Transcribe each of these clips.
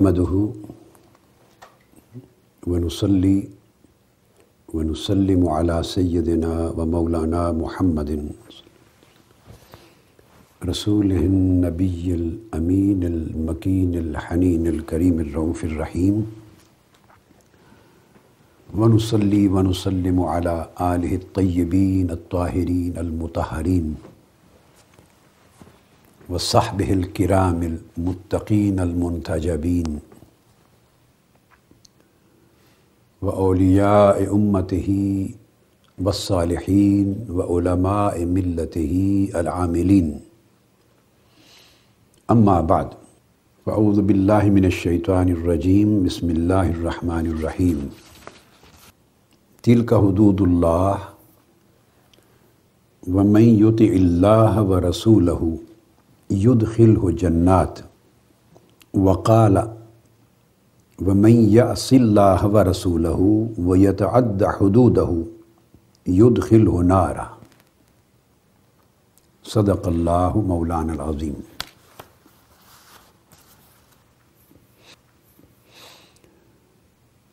نحمده ونصلي ونسلم على سيدنا ومولانا محمد رسوله النبي الأمين المكين الحنين الكريم الرؤوف الرحيم. ونصلي ونسلم على آله الطيبين الطاهرين المطهرين. وصحبه الكرام المتقين المنتجبين وأولياء أمته والصالحين وعلماء ملته العاملين. أما بعد، فأعوذ بالله من الشيطان الرجيم. بسم الله الرحمن الرحيم. تلك حدود الله، ومن يطع الله ورسوله يدخله جنات وقال ومن يعص الله ورسوله ويتعد حدوده يدخله نارا صدق الله مولانا العظيم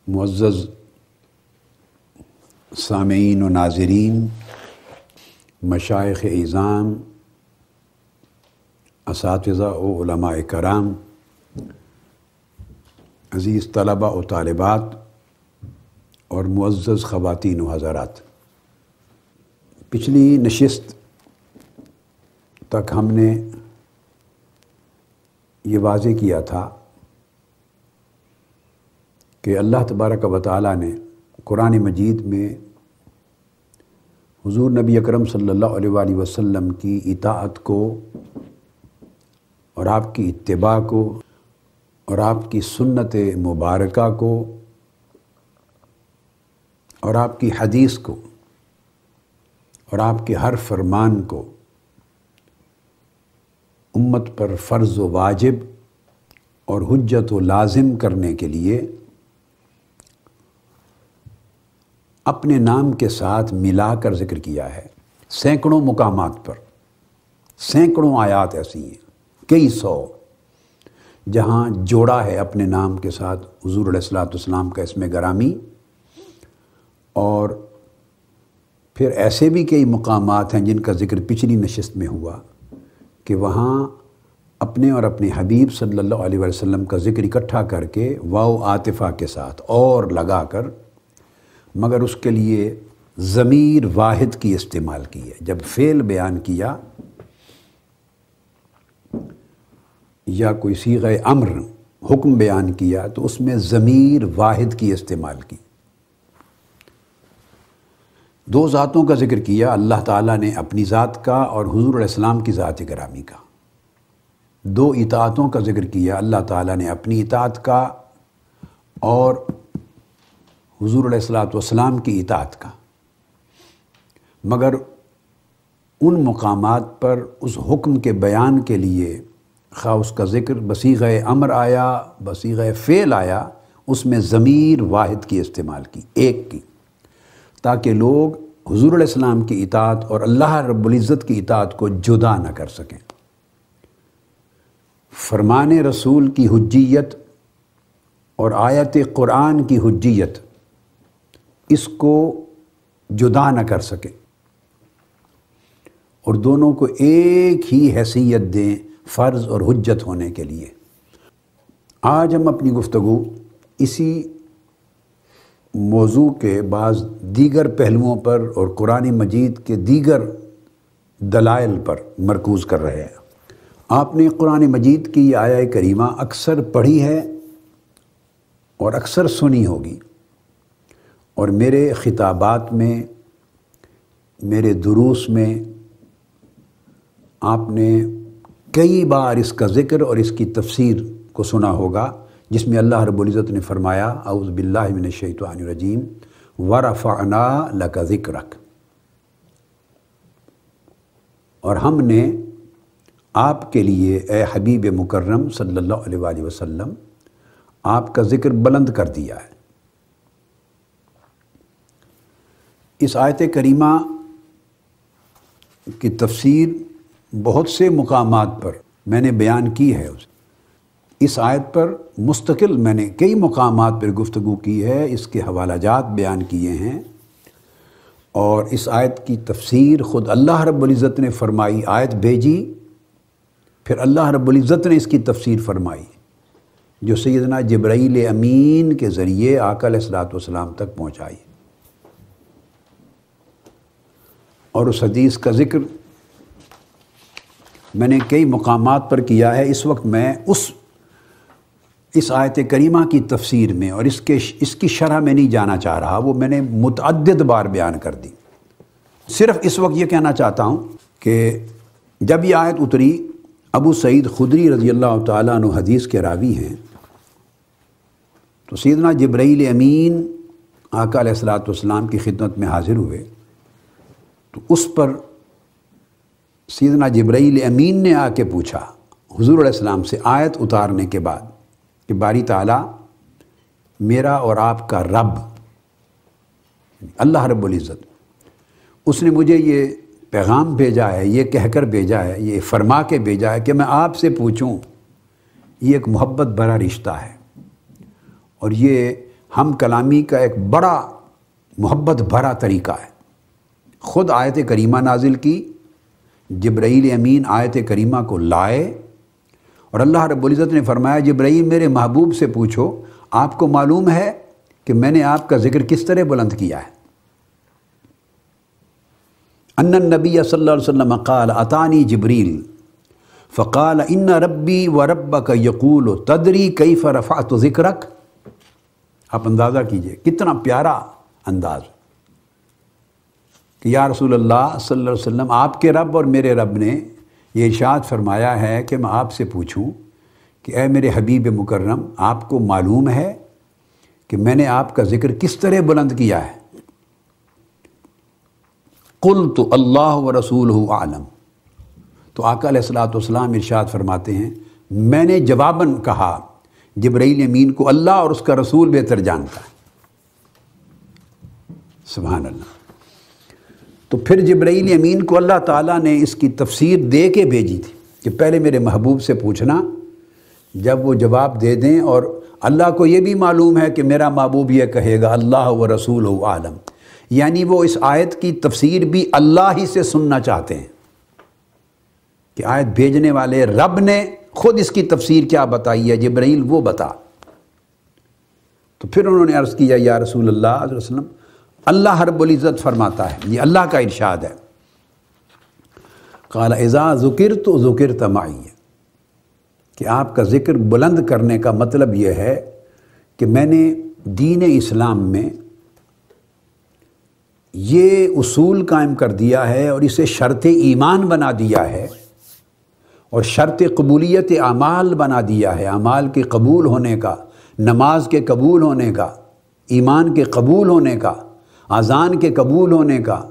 معزز سامعین و ناظرین مشائق اعظام اساتذہ و علماء کرام، عزیز طلباء و طالبات اور معزز خواتین و حضرات، پچھلی نشست تک ہم نے یہ واضح کیا تھا کہ اللہ تبارک و تعالیٰ نے قرآن مجید میں حضور نبی اکرم صلی اللہ علیہ وآلہ وسلم کی اطاعت کو اور آپ کی اتباع کو، اور آپ کی سنت مبارکہ کو، اور آپ کی حدیث کو، اور آپ کے ہر فرمان کو۔ امت پر فرض و واجب اور حجت و لازم کرنے کے لیے اپنے نام کے ساتھ ملا کر ذکر کیا ہے۔ سینکڑوں مقامات پر، سینکڑوں آیات ایسی ہیں۔ کئی سو جہاں جوڑا ہے اپنے نام کے ساتھ حضور علیہ السلاۃ والسلام کا اسم گرامی، اور پھر ایسے بھی کئی مقامات ہیں جن کا ذکر پچھلی نشست میں ہوا کہ وہاں اپنے اور اپنے حبیب صلی اللہ علیہ وسلم کا ذکر اکٹھا کر کے واؤ عاطفہ کے ساتھ اور لگا کر، مگر اس کے لیے ضمیر واحد کی استعمال کی ہے۔ جب فعل بیان کیا یا کوئی سیغ امر حکم بیان کیا تو اس میں ضمیر واحد کی استعمال کی۔ دو ذاتوں کا ذکر کیا، اللہ تعالیٰ نے اپنی ذات کا اور حضور علیہ السلام کی ذات گرامی کا۔ دو اطاعتوں کا ذکر کیا، اللہ تعالیٰ نے اپنی اطاعت کا اور حضور علیہ السلاۃ والسلام کی اطاعت کا۔ مگر ان مقامات پر اس حکم کے بیان کے لیے خواہ اس کا ذکر بصیغ امر آیا بصیغ فعل آیا، اس میں ضمیر واحد کی استعمال کی، ایک کی۔ تاکہ لوگ حضور علیہ السلام کی اطاعت اور اللہ رب العزت کی اطاعت کو جدا نہ کر سکیں۔ فرمان رسول کی حجیت اور آیت قرآن کی حجیت، اس کو جدا نہ کر سکیں۔ اور دونوں کو ایک ہی حیثیت دیں فرض اور حجت ہونے کے لیے۔ آج ہم اپنی گفتگو اسی موضوع کے بعض دیگر پہلوؤں پر اور قرآن مجید کے دیگر دلائل پر مرکوز کر رہے ہیں۔ آپ نے قرآن مجید کی یہ آیا کریمہ اکثر پڑھی ہے اور اکثر سنی ہوگی۔ اور میرے خطابات میں، میرے دروس میں آپ نے کئی بار اس کا ذکر اور اس کی تفسیر کو سنا ہوگا، جس میں اللہ رب العزت نے فرمایا، اعوذ باللہ من الشیطان الرجیم، ورفعنا لک ذکرک۔ اور ہم نے آپ کے لیے، اے حبیب مکرم صلی اللہ علیہ وآلہ وسلم، آپ کا ذکر بلند کر دیا ہے۔ اس آیت کریمہ کی تفسیر بہت سے مقامات پر میں نے بیان کی ہے اس۔ آیت پر مستقل میں نے کئی مقامات پر گفتگو کی ہے، اس کے حوالہ جات بیان کیے ہیں۔ اور اس آیت کی تفسیر خود اللہ رب العزت نے فرمائی، آیت بھیجی۔ پھر اللہ رب العزت نے اس کی تفسیر فرمائی، جو سیدنا جبرائیل امین کے ذریعے آقا علیہ السلاۃ والسلام تک پہنچائی۔ اور اس حدیث کا ذکر میں نے کئی مقامات پر کیا ہے، اس وقت میں اس اس آیت کریمہ کی تفسیر میں اور اس کے، اس کی شرح میں نہیں جانا چاہ رہا، وہ میں نے متعدد بار بیان کر دی۔ صرف اس وقت یہ کہنا چاہتا ہوں کہ جب یہ آیت اتری، ابو سعید خدری رضی اللہ تعالیٰ عنہ حدیث کے راوی ہیں۔ تو سیدنا جبرائیل امین آقا علیہ السلاۃ والسلام کی خدمت میں حاضر ہوئے۔ تو اس پر سیدنا جبرائیل امین نے آ کے پوچھا، حضور علیہ السلام سے آیت اتارنے کے بعد کہ باری تعالیٰ، میرا اور آپ کا رب یعنی اللہ رب العزت، اس نے مجھے یہ پیغام بھیجا ہے، یہ کہہ کر بھیجا ہے، یہ فرما کے بھیجا ہے کہ میں آپ سے پوچھوں، یہ ایک محبت بھرا رشتہ ہے اور یہ ہم کلامی کا ایک بڑا محبت بھرا طریقہ ہے۔ خود آیت کریمہ نازل کی جبرائیل امین آیت کریمہ کو لائے اور اللہ رب العزت نے فرمایا، جبرائیل میرے محبوب سے پوچھو، آپ کو معلوم ہے کہ میں نے آپ کا ذکر کس طرح بلند کیا ہے؟ ان نبی صلی اللہ علیہ وسلم قال اطانی جبریل فقال، ان ربی و رب کا یقول و تدری کئی فرفات و ذکرک؟ آپ اندازہ کیجیے، کتنا پیارا انداز۔ کہ یا رسول اللہ صلی اللہ علیہ وسلم، آپ کے رب اور میرے رب نے یہ ارشاد فرمایا ہے کہ میں آپ سے پوچھوں کہ اے میرے حبیب مکرم، آپ کو معلوم ہے کہ میں نے آپ کا ذکر کس طرح بلند کیا ہے؟ قل تو اللہ و رسول عالم تو آقا علیہ السلاۃ والسلام ارشاد فرماتے ہیں، میں نے جواباً کہا، جبرائیل امین کو اللہ اور اس کا رسول بہتر جانتا۔ ہے سبحان اللہ۔ تو پھر جبرائیل امین کو اللہ تعالیٰ نے اس کی تفسیر دے کے بھیجی تھی کہ پہلے میرے محبوب سے پوچھنا، جب وہ جواب دے دیں اور اللہ کو یہ بھی معلوم ہے کہ میرا محبوب یہ کہے گا، اللہ و رسول و عالم۔ یعنی وہ اس آیت کی تفسیر بھی اللہ ہی سے سننا چاہتے ہیں کہ آیت بھیجنے والے رب نے خود اس کی تفسیر کیا بتائی ہے، جبرائیل وہ بتا۔ تو پھر انہوں نے عرض کیا، یا رسول اللہ علیہ وسلم اللہ رب العزت فرماتا ہے، یہ اللہ کا ارشاد ہے۔ قال، اذا ذکر تو ذکر تمائی کہ آپ کا ذکر بلند کرنے کا مطلب یہ ہے کہ میں نے دین اسلام میں یہ اصول قائم کر دیا ہے اور اسے شرط ایمان بنا دیا ہے اور شرط قبولیت اعمال بنا دیا ہے۔ اعمال کے قبول ہونے کا، نماز کے قبول ہونے کا، ایمان کے قبول ہونے کا۔ اذان کے قبول ہونے کا۔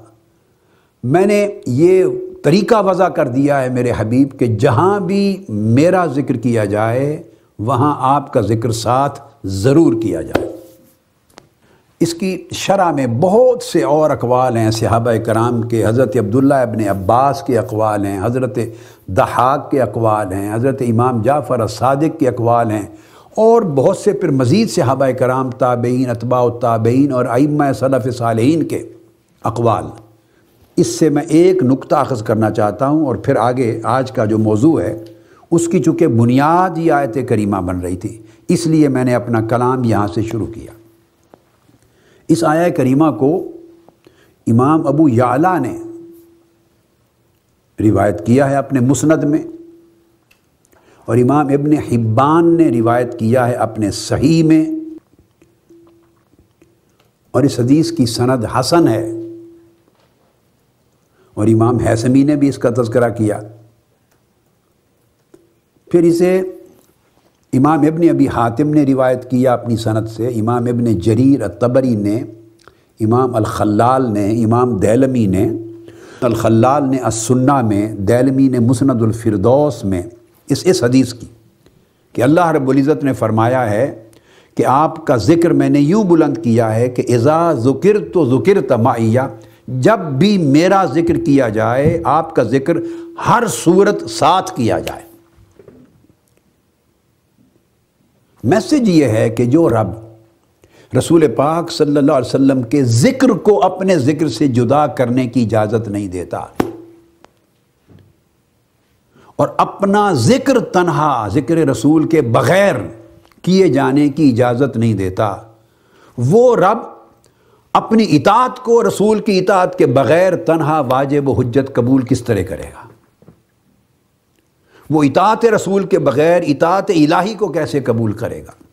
میں نے یہ طریقہ وضع کر دیا ہے میرے حبیب کہ جہاں بھی میرا ذکر کیا جائے، وہاں آپ کا ذکر ساتھ ضرور کیا جائے۔ اس کی شرح میں بہت سے اور اقوال ہیں، صحابہ کرام کے، حضرت عبداللہ ابن عباس کے اقوال ہیں، حضرت دہاق کے اقوال ہیں، حضرت امام جعفر الصادق کے اقوال ہیں۔ اور بہت سے پھر مزید صحابہ کرام، تابعین، اتباع التابعین اور ائمہ صلف صالحین کے اقوال۔ اس سے میں ایک نقطہ اخذ کرنا چاہتا ہوں اور پھر آگے آج کا جو موضوع ہے، اس کی چونکہ بنیاد یہ آیت کریمہ بن رہی تھی، اس لیے میں نے اپنا کلام یہاں سے شروع کیا۔ اس آیا کریمہ کو امام ابو یعلا نے روایت کیا ہے اپنے مسند میں۔ اور امام ابن حبان نے روایت کیا ہے اپنے صحیح میں اور اس حدیث کی سند حسن ہے اور امام حیثمی نے بھی اس کا تذکرہ کیا پھر اسے امام ابن ابی حاتم نے روایت کیا اپنی صنعت سے امام ابن جریر الطبری نے امام الخلال نے امام دیلمی نے الخلال نے السنہ میں دیلمی نے مسند الفردوس میں اس اس حدیث کی کہ اللہ رب العزت نے فرمایا ہے کہ آپ کا ذکر میں نے یوں بلند کیا ہے کہ اذا ذکر تو ذکر تمایہ جب بھی میرا ذکر کیا جائے، آپ کا ذکر ہر صورت ساتھ کیا جائے۔ میسج یہ ہے کہ جو رب رسول پاک صلی اللہ علیہ وسلم کے ذکر کو اپنے ذکر سے جدا کرنے کی اجازت نہیں دیتا اور اپنا ذکر تنہا، ذکر رسول کے بغیر کیے جانے کی اجازت نہیں دیتا۔ وہ رب اپنی اطاعت کو رسول کی اطاعت کے بغیر تنہا، واجب و حجت قبول کس طرح کرے گا؟ وہ اطاعت رسول کے بغیر، اطاعت الہی کو کیسے قبول کرے گا؟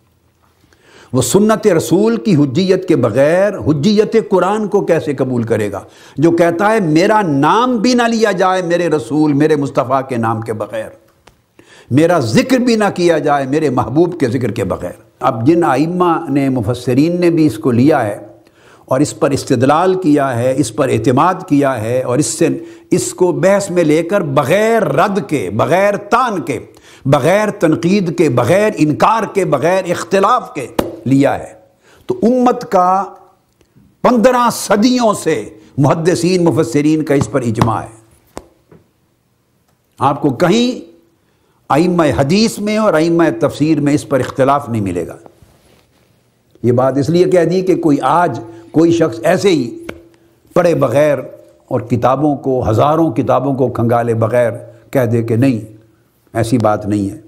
وہ سنت رسول کی حجیت کے بغیر حجیت قرآن کو کیسے قبول کرے گا؟ جو کہتا ہے میرا نام بھی نہ لیا جائے میرے رسول، میرے مصطفیٰ کے نام کے بغیر۔ میرا ذکر بھی نہ کیا جائے میرے محبوب کے ذکر کے بغیر۔ اب جن آئمہ نے، مفسرین نے بھی اس کو لیا ہے اور اس پر استدلال کیا ہے، اس پر اعتماد کیا ہے اور اس سے، اس کو بحث میں لے کر بغیر رد کے، بغیر تان کے، بغیر تنقید کے، بغیر انکار کے، بغیر اختلاف کے لیا ہے۔ تو امت کا پندرہ صدیوں سے محدثین، مفسرین کا اس پر اجماع ہے۔ آپ کو کہیں ائمہ حدیث میں اور ائمہ تفسیر میں اس پر اختلاف نہیں ملے گا۔ یہ بات اس لیے کہہ دی کہ کوئی آج کوئی شخص ایسے ہی پڑھے بغیر اور کتابوں کو، ہزاروں کتابوں کو کھنگالے بغیر کہہ دے کہ نہیں، ایسی بات نہیں ہے۔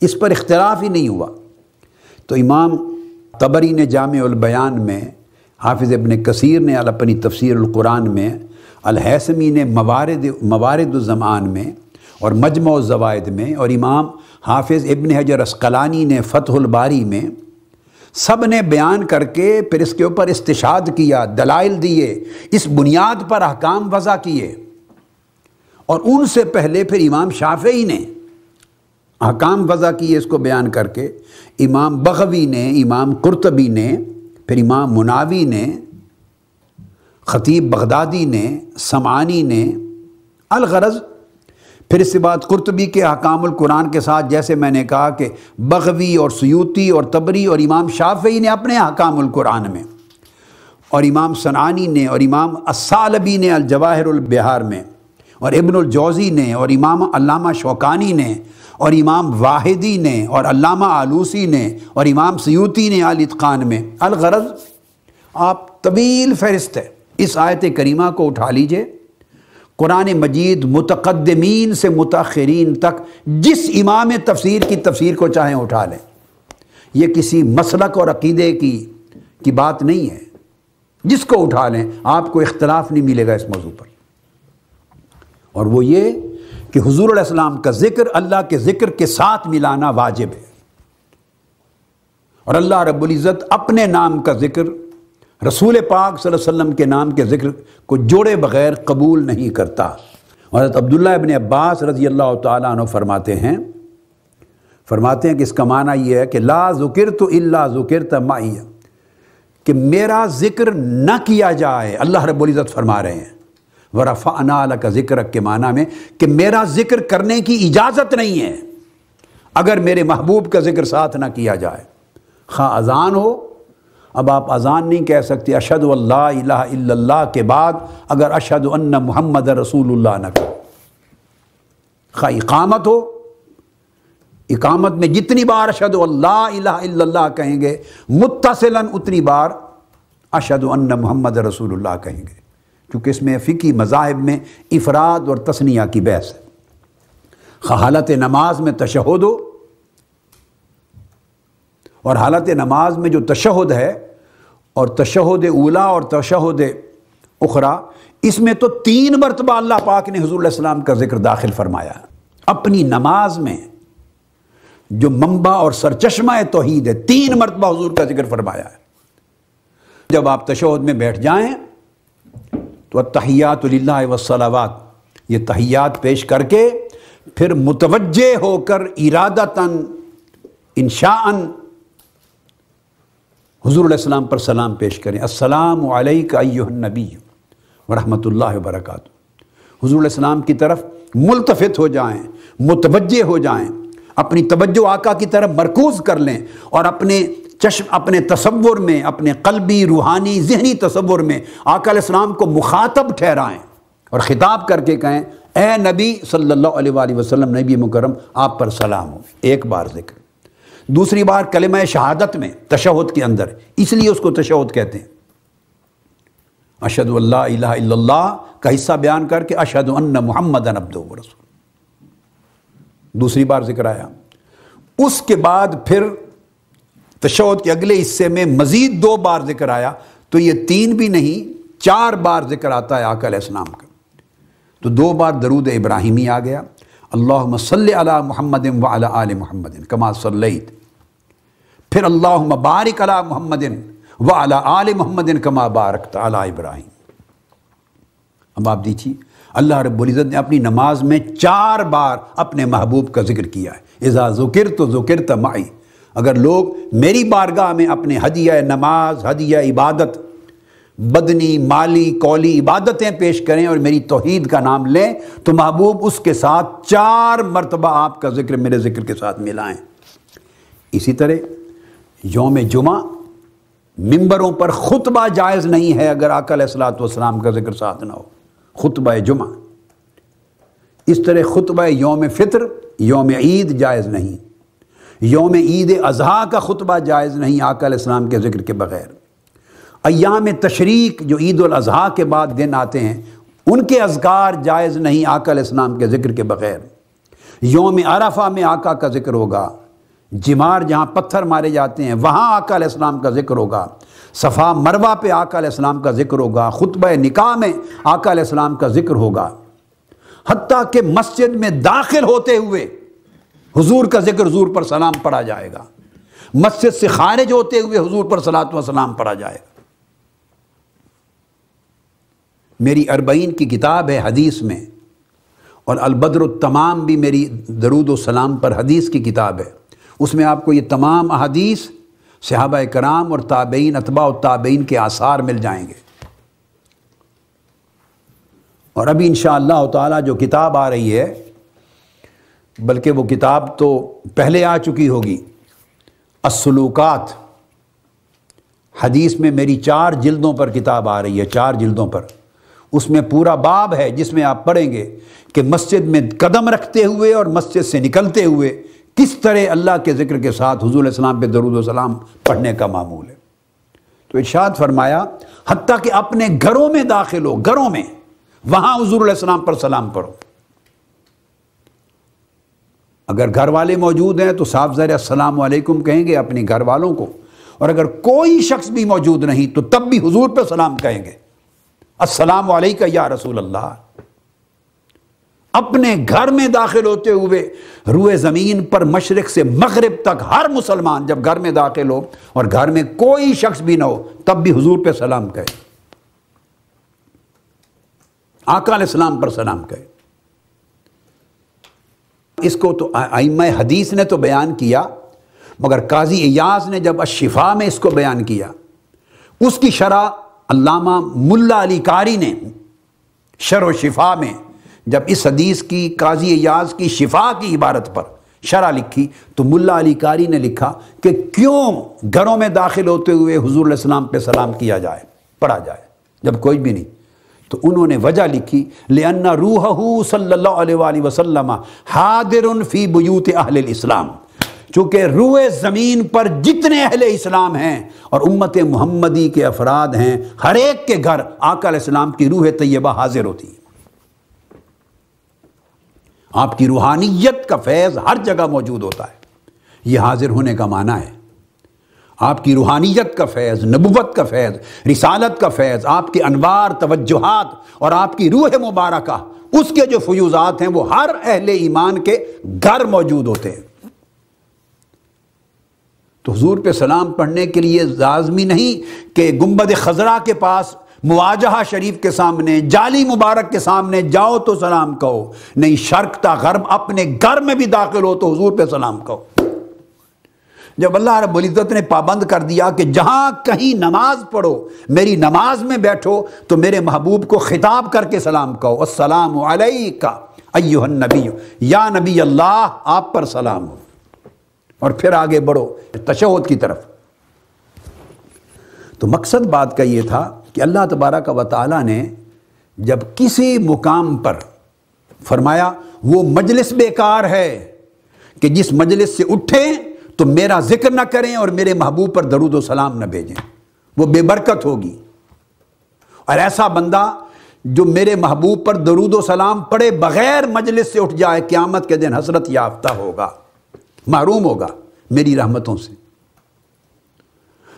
اس پر اختلاف ہی نہیں ہوا۔ تو امام تبری نے جامع البیان میں، حافظ ابن کثیر نے اپنی تفسیر القرآن میں الحسمی نے موارد موارد الزمان میں اور مجمع الزوائد میں اور امام حافظ ابن حجر اسقلانی نے فتح الباری میں سب نے بیان کر کے پھر اس کے اوپر استشاد کیا، دلائل دیے، اس بنیاد پر احکام وضع کیے۔ اور ان سے پہلے پھر امام شافعی نے احکام وضع کیے اس کو بیان کر کے، امام بغوی نے، امام قرطبی نے، پھر امام مناوی نے، خطیب بغدادی نے، سمعانی نے، الغرض۔ پھر اس کے بعد قرطبی کے حکام القرآن کے ساتھ، جیسے میں نے کہا کہ بغوی اور سیوتی اور تبری اور امام شافعی نے اپنے حکام القرآن میں، اور امام سنانی نے اور امام السالبی نے الجواہر البہار میں، اور ابن الجوزی نے اور امام علامہ شوکانی نے اور امام واحدی نے اور علامہ آلوسی نے اور امام سیوتی نے الاتقان میں۔ الغرض، آپ طویل فہرست ہے۔ اس آیت کریمہ کو اٹھا لیجیے۔ قرآن مجید متقدمین سے متاخرین تک جس امام تفسیر کی تفسیر کو چاہیں اٹھا لیں۔ یہ کسی مسلک اور عقیدے کی کی بات نہیں ہے۔ جس کو اٹھا لیں، آپ کو اختلاف نہیں ملے گا اس موضوع پر۔ اور وہ یہ کہ حضور علیہ السلام کا ذکر اللہ کے ذکر کے ساتھ ملانا واجب ہے۔ اور اللہ رب العزت اپنے نام کا ذکر، رسول پاک صلی اللہ علیہ وسلم کے نام کے ذکر کو جوڑے بغیر قبول نہیں کرتا۔ حضرت عبداللہ ابن عباس رضی اللہ تعالیٰ عنہ فرماتے ہیں فرماتے ہیں کہ اس کا معنی یہ ہے کہ لا ذکر تو اللہ ذکر تمائی کہ میرا ذکر نہ کیا جائے، اللہ رب العزت فرما رہے ہیں۔ ورفا انا کا ذکر کے معنی میں کہ میرا ذکر کرنے کی اجازت نہیں ہے۔ اگر میرے محبوب کا ذکر ساتھ نہ کیا جائے۔ خواہ اذان ہو۔ اب آپ اذان نہیں کہہ سکتے۔ اشد اللہ الہ الا اللہ کے بعد اگر اشد ان محمد رسول اللہ نہ کہ خواہ اقامت ہو۔ اقامت میں جتنی بار اشد اللہ الہ الا اللہ کہیں گے، متصلاً اتنی بار اشد ان محمد رسول اللہ کہیں گے۔ کیونکہ اس میں فقی مذاہب میں افراد اور تسنیہ کی بحث ہے۔ حالت نماز میں تشہد ہو اور حالت نماز میں جو تشہد ہے اور تشہد اولا اور تشہد اخرا، اس میں تو تین مرتبہ اللہ پاک نے حضور علیہ السلام کا ذکر داخل فرمایا۔ اپنی نماز میں جو منبع اور سرچشمہ توحید ہے، تین مرتبہ حضور کا ذکر فرمایا ہے۔ جب آپ تشہد میں بیٹھ جائیں تو تحیات اللہ وسلوات یہ تحیات پیش کر کے پھر متوجہ ہو کر ارادتاً انشاء حضور علیہ السلام پر سلام پیش کریں۔ السلام علیکہ ایوہ النبی ورحمۃ اللہ وبرکاتہ۔ حضور علیہ السلام کی طرف ملتفت ہو جائیں، متوجہ ہو جائیں، اپنی توجہ آقا کی طرف مرکوز کر لیں اور اپنے چشم اپنے تصور میں، اپنے قلبی، روحانی، ذہنی تصور میں آقا علیہ السلام کو مخاطب ٹھہرائیں اور خطاب کر کے کہیں، اے نبی صلی اللہ علیہ وآلہ وسلم، نبی مکرم، آپ پر سلام ہو۔ ایک بار ذکر۔ دوسری بار کلمہ شہادت میں، تشہد کے اندر۔ اس لیے اس کو تشہد کہتے ہیں۔ اشد اللہ الہ الا اللہ کا حصہ بیان کر کے اشد ان محمد رسول۔ دوسری بار ذکر آیا۔ اس کے بعد پھر تشہد کے اگلے حصے میں مزید دو بار ذکر آیا تو یہ تین بھی نہیں، چار بار ذکر آتا ہے آقا علیہ السلام کا۔ تو دو بار درود ابراہیمی آ گیا۔ اللہ صلی علی محمد و علی آل محمد، کما صلیت۔ پھر اللہ بارک علی محمد و علی آل محمد، کما بارک علی ابراہیم۔ اب آپ دیکھیے، اللہ رب العزت نے اپنی نماز میں چار بار اپنے محبوب کا ذکر کیا ہے۔ اذا ذکر تو ذکر تمائی اگر لوگ میری بارگاہ میں اپنے ہدیہ نماز، ہدیہ عبادت، بدنی، مالی کولی عبادتیں پیش کریں اور میری توحید کا نام لیں، تو محبوب اس کے ساتھ چار مرتبہ آپ کا ذکر میرے ذکر کے ساتھ ملائیں۔ اسی طرح یوم جمعہ ممبروں پر خطبہ جائز نہیں ہے اگر آقا علیہ السلاۃ والسلام کا ذکر ساتھ نہ ہو۔ خطبہ جمعہ۔ اس طرح خطبہ یوم فطر، یوم عید جائز نہیں۔ یوم عید اضحیٰ کا خطبہ جائز نہیں، آقا علیہ السلام کے ذکر کے بغیر۔ ایام تشریق جو عید الاضحیٰ کے بعد دن آتے ہیں، ان کے اذکار جائز نہیں، آقا علیہ السلام کے ذکر کے بغیر۔ یوم عرفہ میں آقا کا ذکر ہوگا، جمار جہاں پتھر مارے جاتے ہیں، وہاں آقا علیہ السلام کا ذکر ہوگا۔ صفا مروہ پہ آقا علیہ السلام کا ذکر ہوگا، خطبہ نکاح میں آقا علیہ السلام کا ذکر ہوگا۔ حتیٰ کہ مسجد میں داخل ہوتے ہوئے حضور کا ذکر حضور پر سلام پڑھا جائے گا۔ مسجد سے خارج ہوتے ہوئے حضور پر صلاۃ و سلام پڑھا جائے گا۔ میری اربعین کی کتاب ہے حدیث میں، اور البدر التمام بھی میری درود و سلام پر حدیث کی کتاب ہے۔ اس میں آپ کو یہ تمام احادیث صحابہ کرام اور تابعین، اتباع و تابعین کے آثار مل جائیں گے۔ اور ابھی انشاءاللہ اللہ تعالیٰ جو کتاب آ رہی ہے بلکہ وہ کتاب تو پہلے آ چکی ہوگی۔ السلوکات۔ حدیث میں میری چار جلدوں پر کتاب آ رہی ہے، چار جلدوں پر۔ اس میں پورا باب ہے جس میں آپ پڑھیں گے کہ مسجد میں قدم رکھتے ہوئے اور مسجد سے نکلتے ہوئے کس طرح اللہ کے ذکر کے ساتھ حضور السلام پہ درود و سلام پڑھنے کا معمول ہے۔ تو ارشاد فرمایا، حتیٰ کہ اپنے گھروں میں داخل ہو، گھروں میں، وہاں حضور علیہ السلام پر سلام پڑھو۔ اگر گھر والے موجود ہیں تو صاف ذرا السلام علیکم کہیں گے اپنے گھر والوں کو۔ اور اگر کوئی شخص بھی موجود نہیں تو تب بھی حضور پہ سلام کہیں گے۔ السلام علیکم یا رسول اللہ۔ اپنے گھر میں داخل ہوتے ہوئے روئے زمین پر مشرق سے مغرب تک ہر مسلمان جب گھر میں داخل ہو اور گھر میں کوئی شخص بھی نہ ہو تب بھی حضور پہ سلام کہے۔ آقا علیہ السلام پر سلام کہے۔ اس کو تو ائمہ حدیث نے تو بیان کیا، مگر قاضی ایاز نے جب اشفا میں اس کو بیان کیا، اس کی شرح علامہ ملا علی کاری نے شر و شفا میں، جب اس حدیث کی، قاضی ایاز کی شفا کی عبارت پر شرح لکھی، تو ملا علی کاری نے لکھا کہ کیوں گھروں میں داخل ہوتے ہوئے حضور علیہ السلام پہ سلام کیا جائے، پڑھا جائے، جب کوئی بھی نہیں۔ تو انہوں نے وجہ لکھی، لِأَنَّ رُوحَهُ صلی اللہ علیہ وآلہ وسلم حادر فی بیوت اہل الاسلام چونکہ روح زمین پر جتنے اہل اسلام ہیں اور امت محمدی کے افراد ہیں، ہر ایک کے گھر آقا علیہ السلام کی روح طیبہ حاضر ہوتی۔ ہے آپ کی روحانیت کا فیض ہر جگہ موجود ہوتا ہے۔ یہ حاضر ہونے کا معنی ہے۔ آپ کی روحانیت کا فیض، نبوت کا فیض، رسالت کا فیض، آپ کے انوار، توجہات اور آپ کی روح مبارکہ، اس کے جو فیوزات ہیں وہ ہر اہل ایمان کے گھر موجود ہوتے ہیں۔ تو حضور پہ سلام پڑھنے کے لیے لازمی نہیں کہ گنبد خزرہ کے پاس مواجہ شریف کے سامنے جالی مبارک کے سامنے جاؤ تو سلام کہو، نہیں شرک تا غرب اپنے گھر میں بھی داخل ہو تو حضور پہ سلام کہو۔ جب اللہ رب العزت نے پابند کر دیا کہ جہاں کہیں نماز پڑھو، میری نماز میں بیٹھو، تو میرے محبوب کو خطاب کر کے سلام کہو، السلام علیکہ ایوہ النبی، یا نبی اللہ، آپ پر سلام ہو۔ اور پھر آگے بڑھو، تشہد کی طرف۔ تو مقصد بات کا یہ تھا کہ اللہ تبارہ کا وطالعہ نے جب کسی مقام پر فرمایا، وہ مجلس بیکار ہے کہ جس مجلس سے اٹھیں تو میرا ذکر نہ کریں اور میرے محبوب پر درود و سلام نہ بھیجیں۔ وہ بے برکت ہوگی۔ اور ایسا بندہ جو میرے محبوب پر درود و سلام پڑے بغیر مجلس سے اٹھ جائے، قیامت کے دن حسرت یافتہ ہوگا، معروم ہوگا میری رحمتوں سے۔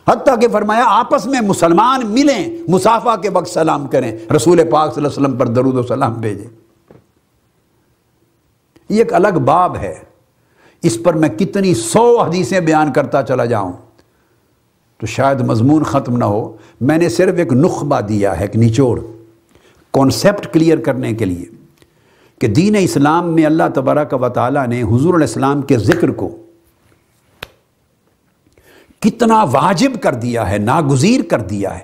حتیٰ کہ فرمایا، آپس میں مسلمان ملیں، مسافہ کے وقت سلام کریں، رسول پاک صلی اللہ علیہ وسلم پر درود و سلام بھیجیں۔ یہ ایک الگ باب ہے۔ اس پر میں کتنی سو حدیثیں بیان کرتا چلا جاؤں۔ تو شاید مضمون ختم نہ ہو۔ میں نے صرف ایک نخبہ دیا ہے، ایک نچوڑ۔ کانسیپٹ کلیئر کرنے کے لیے کہ دین اسلام میں اللہ تبارک و تعالیٰ نے حضور علیہ السلام کے ذکر کو کتنا واجب کر دیا ہے، ناگزیر کر دیا ہے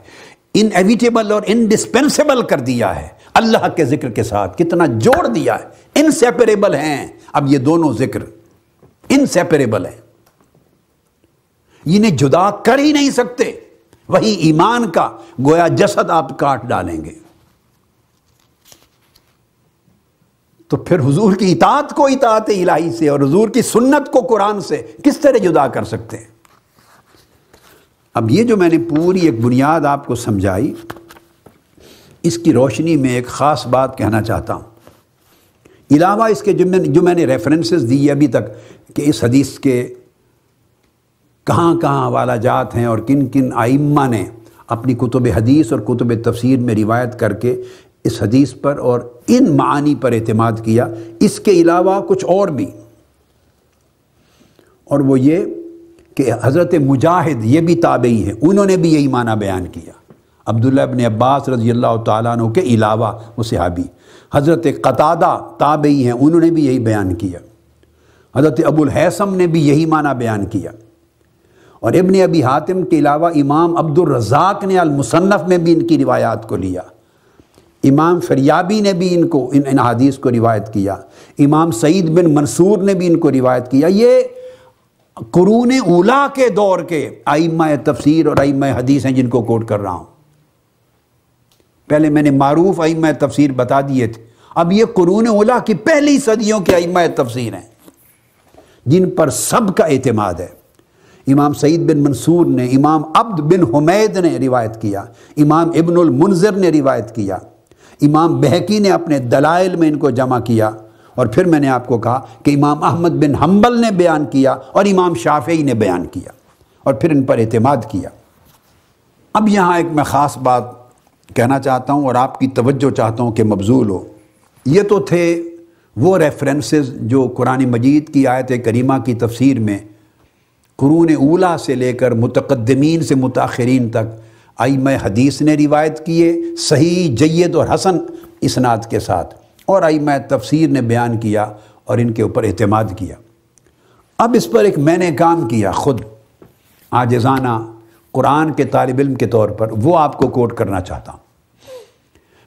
ان ایویٹیبل اور انڈسپینسیبل کر دیا ہے۔ اللہ کے ذکر کے ساتھ کتنا جوڑ دیا ہے انسیپریبل ہیں۔ اب یہ دونوں ذکر۔ انسیپریبل ہیں۔ انہیں جدا کر ہی نہیں سکتے۔ وہی ایمان کا گویا جسد آپ کاٹ ڈالیں گے۔ تو پھر حضور کی اطاعت کو اطاعت الہی سے اور حضور کی سنت کو قرآن سے کس طرح جدا کر سکتے ہیں؟ اب یہ جو میں نے پوری ایک بنیاد آپ کو سمجھائی، اس کی روشنی میں ایک خاص بات کہنا چاہتا ہوں۔ علاوہ اس کے جو میں نے ریفرنسز دی ابھی تک کہ اس حدیث کے کہاں کہاں حوالہ جات ہیں اور کن کن آئمہ نے اپنی کتب حدیث اور کتب تفسیر میں روایت کر کے اس حدیث پر اور ان معانی پر اعتماد کیا۔ اس کے علاوہ کچھ اور بھی۔ اور وہ یہ کہ حضرت مجاہد یہ بھی تابعی ہیں۔ انہوں نے بھی یہی معنی بیان کیا۔ عبداللہ ابن عباس رضی اللہ تعالیٰ عنہ کے علاوہ وہ صحابی۔ حضرت قطادہ تابعی ہیں، انہوں نے بھی یہی بیان کیا۔ حضرت ابو الحسم نے بھی یہی معنی بیان کیا۔ اور ابن ابی حاتم کے علاوہ امام عبد الرزاق نے المصنف میں بھی ان کی روایات کو لیا۔ امام فریابی نے بھی ان کو، ان ان حدیث کو روایت کیا۔ امام سعید بن منصور نے بھی ان کو روایت کیا۔ یہ قرون اولا کے دور کے آئمہ تفسیر اور آئمہ حدیث ہیں جن کو کوٹ کر رہا ہوں۔ پہلے میں نے معروف آئمہ تفسیر بتا دیے تھے۔ اب یہ قرون اولا کی پہلی صدیوں کے آئمہ تفسیر ہیں۔ جن پر سب کا اعتماد ہے۔ امام سعید بن منصور نے، امام عبد بن حمید نے روایت کیا۔ امام ابن المنظر نے روایت کیا۔ امام بہکی نے اپنے دلائل میں ان کو جمع کیا۔ اور پھر میں نے آپ کو کہا کہ امام احمد بن حنبل نے بیان کیا اور امام شافعی نے بیان کیا اور پھر ان پر اعتماد کیا۔ اب یہاں ایک میں خاص بات کہنا چاہتا ہوں اور آپ کی توجہ چاہتا ہوں کہ مبزول ہو۔ یہ تو تھے وہ ریفرنسز جو قرآن مجید کی آیت کریمہ کی تفسیر میں قرون اولا سے لے کر متقدمین سے متاخرین تک آئمہ حدیث نے روایت کیے، صحیح، جید اور حسن اسناد کے ساتھ اور آئمہ تفسیر نے بیان کیا اور ان کے اوپر اعتماد کیا۔ اب اس پر ایک میں نے کام کیا خود۔ آجزانہ قرآن کے طالب علم کے طور پر وہ آپ کو کوٹ کرنا چاہتا ہوں۔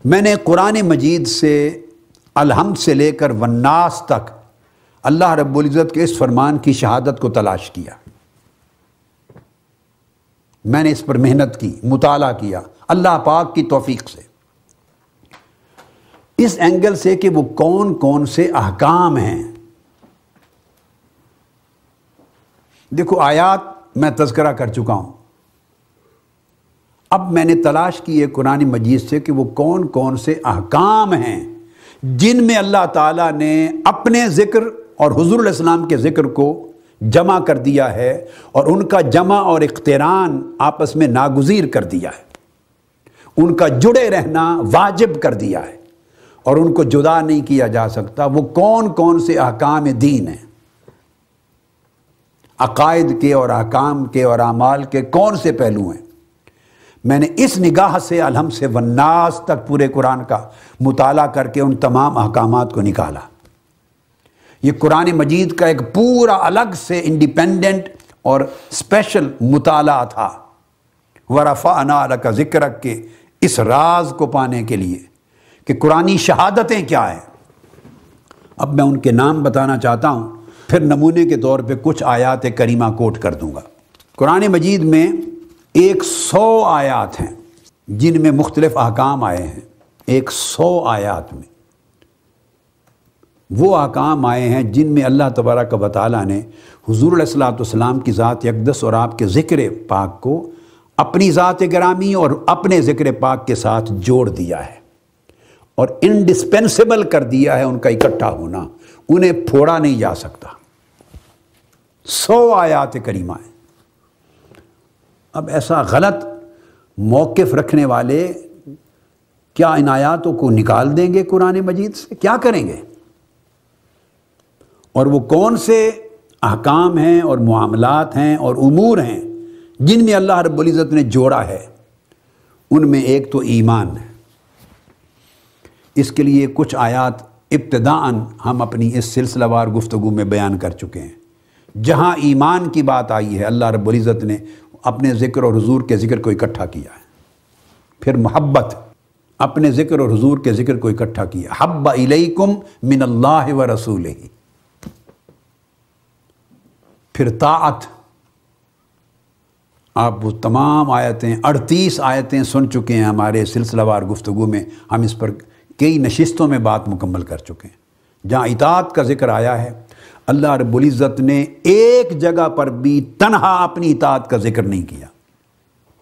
میں نے قرآن مجید سے الحمد سے لے کر وناس تک اللہ رب العزت کے اس فرمان کی شہادت کو تلاش کیا۔ میں نے اس پر محنت کی، مطالعہ کیا، اللہ پاک کی توفیق سے۔ اس اینگل سے کہ وہ کون کون سے احکام ہیں۔ دیکھو آیات میں تذکرہ کر چکا ہوں۔ اب میں نے تلاش کی ہے قرآن مجید سے کہ وہ کون کون سے احکام ہیں جن میں اللہ تعالیٰ نے اپنے ذکر اور حضور علیہ السلام کے ذکر کو جمع کر دیا ہے اور ان کا جمع اور اقتران آپس میں ناگزیر کر دیا ہے۔ ان کا جڑے رہنا واجب کر دیا ہے اور ان کو جدا نہیں کیا جا سکتا۔ وہ کون کون سے احکام دین ہیں؟ عقائد کے اور احکام کے اور اعمال کے کون سے پہلو ہیں؟ میں نے اس نگاہ سے الحم سے وناس تک پورے قرآن کا مطالعہ کر کے ان تمام احکامات کو نکالا۔ یہ قرآن مجید کا ایک پورا الگ سے انڈیپینڈنٹ اور اسپیشل مطالعہ تھا۔ ورفا انا کا ذکر رکھ کے اس راز کو پانے کے لیے کہ قرآن شہادتیں کیا ہیں۔ اب میں ان کے نام بتانا چاہتا ہوں، پھر نمونے کے طور پہ کچھ آیات کریمہ کوٹ کر دوں گا۔ قرآن مجید میں ایک سو آیات ہیں جن میں مختلف احکام آئے ہیں۔ ایک سو آیات میں۔ وہ آکام آئے ہیں جن میں اللہ تبارک و تعالیٰ نے حضور علیہ السلاۃ والسلام کی ذات یکدس اور آپ کے ذکر پاک کو اپنی ذات گرامی اور اپنے ذکر پاک کے ساتھ جوڑ دیا ہے اور انڈسپینسیبل کر دیا ہے ان کا اکٹھا ہونا۔ انہیں پھوڑا نہیں جا سکتا۔ سو آیات کریمہ ہیں۔ اب ایسا غلط موقف رکھنے والے کیا ان آیاتوں کو نکال دیں گے قرآن مجید سے؟ کیا کریں گے؟ اور وہ کون سے احکام ہیں اور معاملات ہیں اور امور ہیں جن میں اللہ رب العزت نے جوڑا ہے؟ ان میں ایک تو ایمان ہے۔ اس کے لیے کچھ آیات ابتداً ہم اپنی اس سلسلہ وار گفتگو میں بیان کر چکے ہیں۔ جہاں ایمان کی بات آئی ہے، اللہ رب العزت نے اپنے ذکر اور حضور کے ذکر کو اکٹھا کیا ہے۔ پھر محبت، اپنے ذکر اور حضور کے ذکر کو اکٹھا کیا۔ حب علیکم من اللہ و رسول پھر طاعت۔ آپ وہ تمام آیتیں، اڑتیس آیتیں سن چکے ہیں ہمارے سلسلہ وار گفتگو میں۔ ہم اس پر کئی نشستوں میں بات مکمل کر چکے ہیں۔ جہاں اطاعت کا ذکر آیا ہے اللہ رب العزت نے ایک جگہ پر بھی تنہا اپنی اطاعت کا ذکر نہیں کیا۔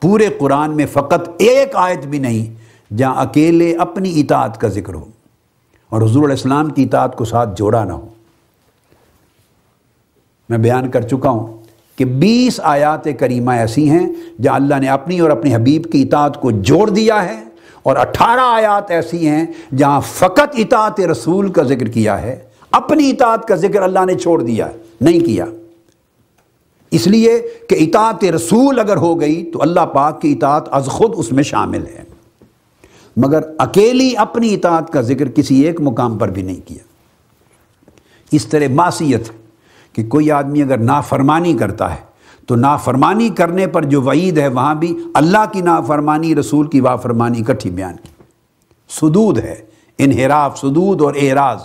پورے قرآن میں فقط ایک آیت بھی نہیں، جہاں اکیلے اپنی اطاعت کا ذکر ہو اور حضور علیہ السلام کی اطاعت کو ساتھ جوڑا نہ ہو۔ میں بیان کر چکا ہوں کہ بیس آیات کریمہ ایسی ہیں جہاں اللہ نے اپنی اور اپنی حبیب کی اطاعت کو جوڑ دیا ہے اور اٹھارہ آیات ایسی ہیں جہاں فقط اطاعت رسول کا ذکر کیا ہے۔ اپنی اطاعت کا ذکر اللہ نے چھوڑ دیا نہیں کیا۔ اس لیے کہ اطاعت رسول اگر ہو گئی تو اللہ پاک کی اطاعت از خود اس میں شامل ہے۔ مگر اکیلی اپنی اطاعت کا ذکر کسی ایک مقام پر بھی نہیں کیا۔ اس طرح معصیت کہ کوئی آدمی اگر نافرمانی کرتا ہے تو نافرمانی کرنے پر جو وعید ہے، وہاں بھی اللہ کی نافرمانی، رسول کی وافرمانی اکٹھی بیان کی۔ سدود ہے، انحراف، سدود اور اعراض۔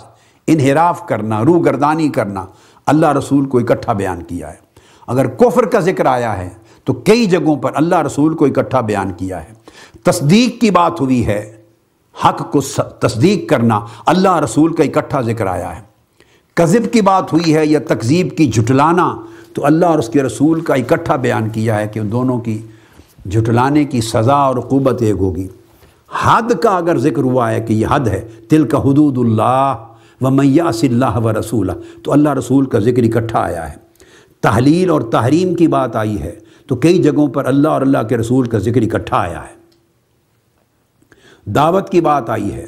انحراف کرنا روح گردانی کرنا، اللہ رسول کو اکٹھا بیان کیا ہے۔ اگر کفر کا ذکر آیا ہے، تو کئی جگہوں پر اللہ رسول کو اکٹھا بیان کیا ہے۔ تصدیق کی بات ہوئی ہے، حق کو تصدیق کرنا، اللہ رسول کا اکٹھا ذکر آیا ہے۔ کذب کی بات ہوئی ہے یا تقزیب کی جھٹلانا، تو اللہ اور اس کے رسول کا اکٹھا بیان کیا ہے کہ ان دونوں کی جھٹلانے کی سزا اور قوت ایک ہوگی۔ حد کا اگر ذکر ہوا ہے کہ یہ حد ہے تل کا حدود اللہ۔ و میاس اللہ و رسول تو اللہ رسول کا ذکر اکٹھا آیا ہے۔ تحلیل اور تحریم کی بات آئی ہے، تو کئی جگہوں پر اللہ اور اللہ کے رسول کا ذکر اکٹھا آیا ہے۔ دعوت کی بات آئی ہے۔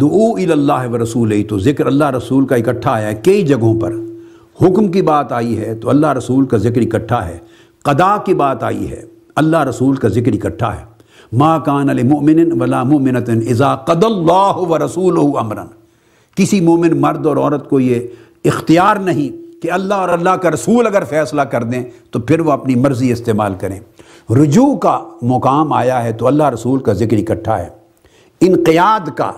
دعو اللہ و رسول تو ذکر اللہ رسول کا اکٹھا آیا ہے۔ کئی جگہوں پر حکم کی بات آئی ہے، تو اللہ رسول کا ذکر اکٹھا ہے۔ قدا کی بات آئی ہے، اللہ رسول کا ذکر اکٹھا ہے۔ ما کان المؤمن ولا مؤمنۃ اذا قد اللہ و رسول امرا کسی مومن مرد اور عورت کو یہ اختیار نہیں کہ اللہ اور اللہ کا رسول اگر فیصلہ کر دیں تو پھر وہ اپنی مرضی استعمال کریں۔ رجوع کا مقام آیا ہے تو اللہ رسول کا ذکر اکٹھا ہے۔ انقیاد کا،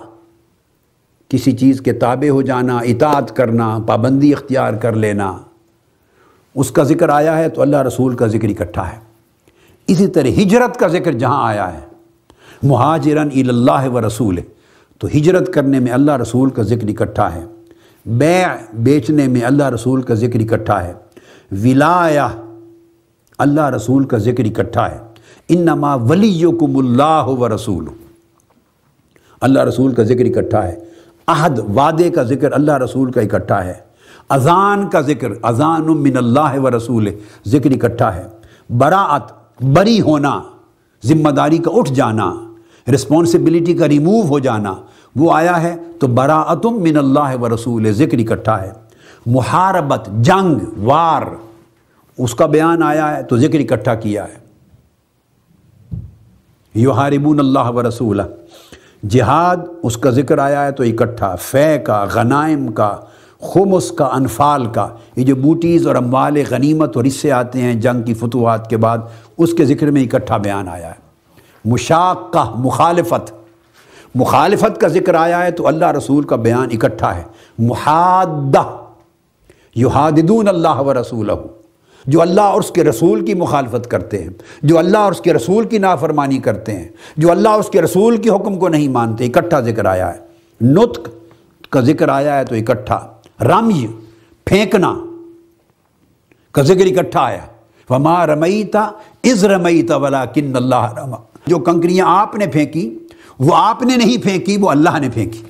کسی چیز کے تابع ہو جانا، اطاعت کرنا، پابندی اختیار کر لینا، اس کا ذکر آیا ہے تو اللہ رسول کا ذکر اکٹھا ہے۔ اسی طرح ہجرت کا ذکر جہاں آیا ہے مہاجرن اللہ و رسول تو ہجرت کرنے میں اللہ رسول کا ذکر اکٹھا ہے۔ بیع بیچنے میں اللہ رسول کا ذکر اکٹھا ہے۔ ولایا اللہ رسول کا ذکر اکٹھا ہے۔ انما ولیکم اللہ و رسول اللہ رسول کا ذکر اکٹھا ہے۔ عہد وعدے کا ذکر اللہ رسول کا اکٹھا ہے۔ اذان کا ذکر اذان من اللہ و رسول ذکر اکٹھا ہے۔ براعت بری ہونا، ذمہ داری کا اٹھ جانا۔ رسپانسبلٹی کا ریموو ہو جانا۔ وہ آیا ہے تو براعتم من اللہ و رسول، ذکر اکٹھا ہے۔ محاربت، جنگ، وار، اس کا بیان آیا ہے تو ذکر اکٹھا کیا ہے۔ یحاربون اللہ و رسول جہاد، اس کا ذکر آیا ہے تو اکٹھا۔ فے کا، غنائم کا، خمس کا، انفال کا۔ یہ جو بوٹیز اور اموال غنیمت اور حصے آتے ہیں، جنگ کی فتوحات کے بعد، اس کے ذکر میں اکٹھا بیان آیا ہے۔ مشاق مخالفت. مخالفت کا ذکر آیا ہے تو اللہ رسول کا بیان اکٹھا ہے. محادہ. یحاددون اللہ و رسول جو اللہ اور اس کے رسول کی مخالفت کرتے ہیں، جو اللہ اور اس کے رسول کی نافرمانی کرتے ہیں، جو اللہ اور اس کے رسول کے حکم کو نہیں مانتے، اکٹھا ذکر آیا ہے. نطق کا ذکر آیا ہے تو اکٹھا. رمج پھینکنا کا ذکر اکٹھا آیا وما رمیتا از رمیتا ولا کن اللہ رما جو کنکریاں آپ نے پھینکی، وہ آپ نے نہیں پھینکی، وہ اللہ نے پھینکی۔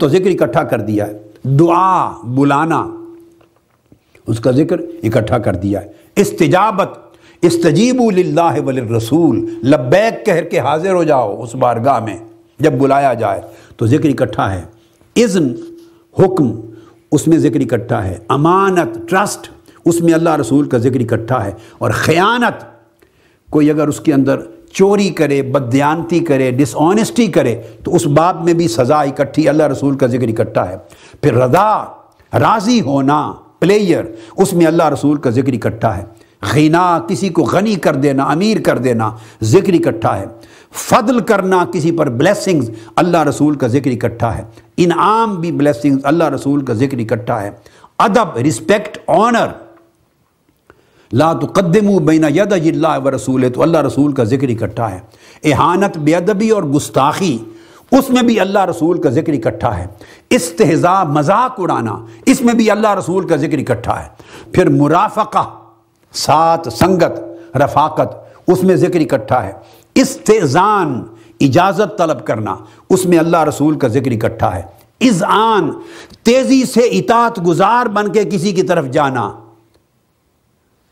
تو ذکر اکٹھا کر دیا ہے۔ دعا بلانا، اس کا ذکر اکٹھا کر دیا ہے۔ استجابت استجیب للہ وللرسول۔ لبیک کہہ کے حاضر ہو جاؤ اس بارگاہ میں، جب بلایا جائے۔ تو ذکر اکٹھا ہے۔ اذن، حکم، اس میں ذکر اکٹھا ہے۔ امانت، ٹرسٹ، اس میں اللہ رسول کا ذکر اکٹھا ہے۔ اور خیانت، کوئی اگر اس کے اندر چوری کرے بدیانتی کرے ڈس آنیسٹی کرے، تو اس باب میں بھی سزا اکٹھی، اللہ رسول کا ذکر اکٹھا ہے۔ پھر رضا، راضی ہونا پلیئر اس میں اللہ رسول کا ذکر اکٹھا ہے۔ غنا کسی کو غنی کر دینا، امیر کر دینا، ذکر اکٹھا ہے۔ فضل کرنا، کسی پر بلیسنگز اللہ رسول کا ذکر اکٹھا ہے۔ انعام بھی بلیسنگز اللہ رسول کا ذکر اکٹھا ہے۔ ادب رسپیکٹ آنر لا تقدمو بین ید اللہ و رسول تو اللہ رسول کا ذکر اکٹھا ہے۔ احانت بے ادبی اور گستاخی، اس میں بھی اللہ رسول کا ذکر اکٹھا ہے۔ استحضاء مذاق اڑانا، اس میں بھی اللہ رسول کا ذکر اکٹھا ہے۔ پھر مرافقہ، سات سنگت، رفاقت، اس میں ذکر اکٹھا ہے۔ استعزان اجازت طلب کرنا، اس میں اللہ رسول کا ذکر اکٹھا ہے۔ اذعان تیزی سے اطاعت گزار بن کے کسی کی طرف جانا۔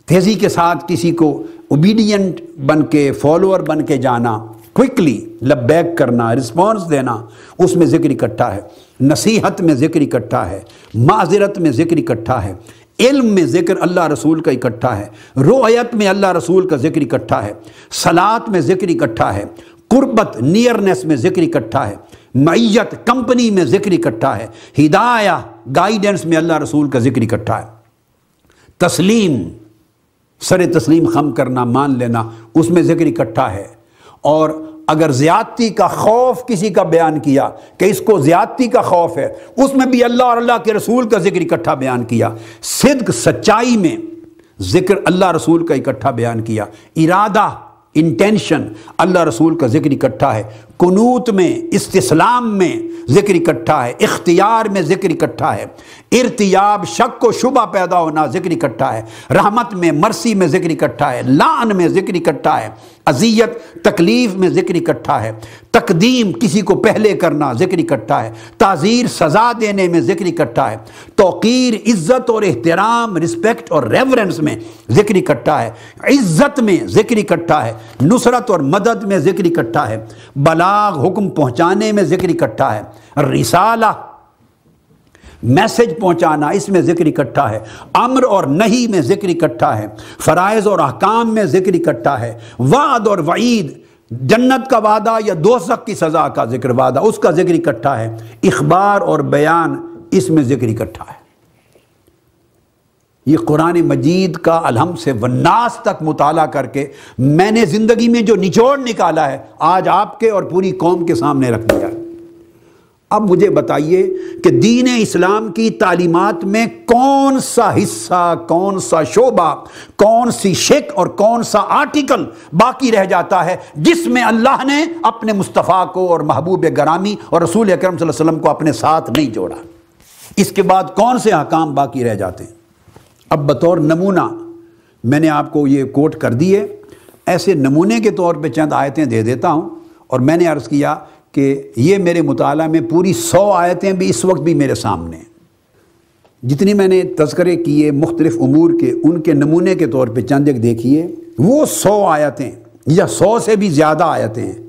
تیزی کے ساتھ کسی کو اوبیڈینٹ بن کے فالوور بن کے جانا کوئکلی لبیک کرنا رسپانس دینا، اس میں ذکر اکٹھا ہے۔ نصیحت میں ذکر اکٹھا ہے۔ معذرت میں ذکر اکٹھا ہے۔ علم میں ذکر اللہ رسول کا اکٹھا ہے۔ رویت میں اللہ رسول کا ذکر اکٹھا ہے۔ سلاد میں ذکر اکٹھا ہے۔ قربت نیئرنیس میں ذکر اکٹھا ہے۔ معیت، کمپنی میں ذکر اکٹھا ہے۔ ہدایہ گائیڈنس میں اللہ رسول کا ذکر اکٹھا ہے۔ تسلیم سر تسلیم خم کرنا، مان لینا، اس میں ذکر اکٹھا ہے۔ اور اگر زیادتی کا خوف کسی کا بیان کیا کہ اس کو زیادتی کا خوف ہے، اس میں بھی اللہ اور اللہ کے رسول کا ذکر اکٹھا بیان کیا۔ صدق سچائی میں ذکر اللہ رسول کا اکٹھا بیان کیا۔ ارادہ انٹینشن اللہ رسول کا ذکر اکٹھا ہے۔ کنوت میں، استسلام میں ذکر اکٹھا ہے۔ اختیار میں ذکر اکٹھا ہے۔ ارتیاب، شک و شبہ پیدا ہونا ذکر اکٹھا ہے۔ رحمت میں، مرسی میں ذکر اکٹھا ہے۔ لان میں ذکر اکٹھا ہے۔ اذیت تکلیف میں ذکر اکٹھا ہے۔ تقدیم کسی کو پہلے کرنا ذکر اکٹھا ہے۔ تعزیر سزا دینے میں ذکر اکٹھا ہے۔ توقیر، عزت اور احترام رسپیکٹ اور ریورنس میں ذکر اکٹھا ہے۔ عزت میں ذکر اکٹھا ہے۔ نصرت اور مدد میں ذکر اکٹھا ہے۔ بلاغ حکم پہنچانے میں ذکر اکٹھا ہے۔ رسالہ میسج پہنچانا اس میں ذکر اکٹھا ہے۔ امر اور نہیں میں ذکر اکٹھا ہے۔ فرائض اور احکام میں ذکر اکٹھا ہے۔ وعد اور وعید، جنت کا وعدہ یا دوسک کی سزا کا ذکر وعدہ، اس کا ذکر اکٹھا ہے۔ اخبار اور بیان اس میں ذکر اکٹھا ہے۔ یہ قرآن مجید کا الحمد سے وناس تک مطالعہ کر کے میں نے زندگی میں جو نچوڑ نکالا ہے، آج آپ کے اور پوری قوم کے سامنے رکھ دیا۔ ہے اب مجھے بتائیے کہ دین اسلام کی تعلیمات میں کون سا حصہ، کون سا شعبہ، کون سی شک اور کون سا آرٹیکل باقی رہ جاتا ہے جس میں اللہ نے اپنے مصطفیٰ کو اور محبوب گرامی اور رسول اکرم صلی اللہ علیہ وسلم کو اپنے ساتھ نہیں جوڑا؟ اس کے بعد کون سے حکام باقی رہ جاتے ہیں؟ اب بطور نمونہ میں نے آپ کو یہ کوٹ کر دیے ایسے نمونے کے طور پہ چند آیتیں دے دیتا ہوں اور میں نے عرض کیا کہ یہ میرے مطالعہ میں پوری سو آیتیں بھی اس وقت بھی میرے سامنے جتنی میں نے تذکرے کیے مختلف امور کے، ان کے نمونے کے طور پہ چند ایک دیکھیے، وہ سو آیتیں یا سو سے بھی زیادہ آیتیں ہیں،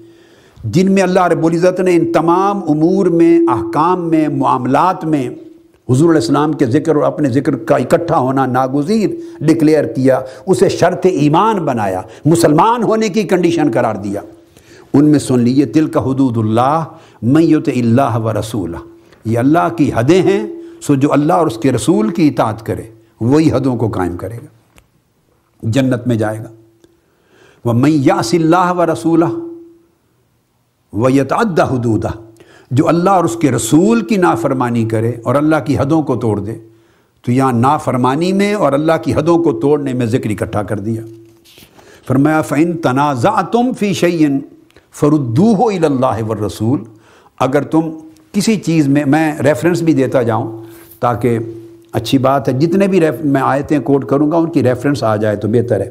جن میں اللہ رب العزت نے ان تمام امور میں، احکام میں، معاملات میں حضور علیہ السلام کے ذکر اور اپنے ذکر کا اکٹھا ہونا ناگزیر ڈکلیئر کیا، اسے شرط ایمان بنایا، مسلمان ہونے کی کنڈیشن قرار دیا۔ ان میں سن لیجیے تل کا حدود اللہ میت اللہ و رسول یہ اللہ کی حدیں ہیں، سو جو اللہ اور اس کے رسول کی اطاعت کرے، وہی حدوں کو قائم کرے گا۔ جنت میں جائے گا۔ وہ میں یاس اللہ و رسول و یتعدہ حدودہ۔ جو اللہ اور اس کے رسول کی نافرمانی کرے اور اللہ کی حدوں کو توڑ دے، تو یہاں نافرمانی میں اور اللہ کی حدوں کو توڑنے میں ذکر اکٹھا کر دیا۔ فرمایا فعن تنازع تم فی شعین فردو ہو اللہ و رسول اگر تم کسی چیز میں میں ریفرنس بھی دیتا جاؤں تاکہ اچھی بات ہے، جتنے بھی میں آیتیں کوٹ کروں گا، ان کی ریفرنس آ جائے تو بہتر ہے۔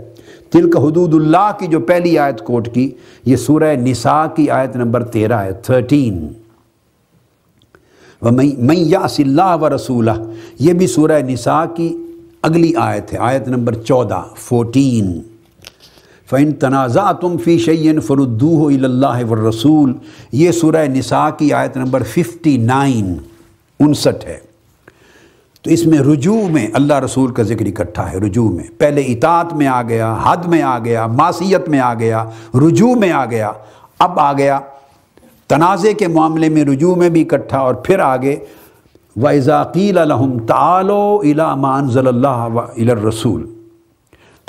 تلک حدود اللہ کی جو پہلی آیت کوٹ کی، یہ سورہ نساء کی آیت نمبر تیرہ ہے تھرٹین میں یاس اللہ و رسولہ یہ بھی سورہ نساء کی اگلی آیت ہے، آیت نمبر چودہ فورٹین فَإِن تَنَازَعْتُمْ فِي شَيْءٍ فَرُدُّوهُ إِلَى اللَّهِ وَالرَّسُولِ یہ سورہ نساء کی آیت نمبر ففٹی نائن، انسٹھ ہے۔ تو اس میں رجوع میں اللہ رسول کا ذکر اکٹھا ہے، رجوع میں۔ پہلے اطاعت میں آ گیا، حد میں آ گیا، معصیت میں آ گیا، رجوع میں آ گیا، اب آ گیا۔ تنازع کے معاملے میں رجوع میں بھی اکٹھا اور پھر آگے۔ وَإِذَا قِيلَ لَهُمْ تَعَالُوا إِلَى مَا أَنزَلَ اللَّهَ وَإِلَى الرَّسُولِ۔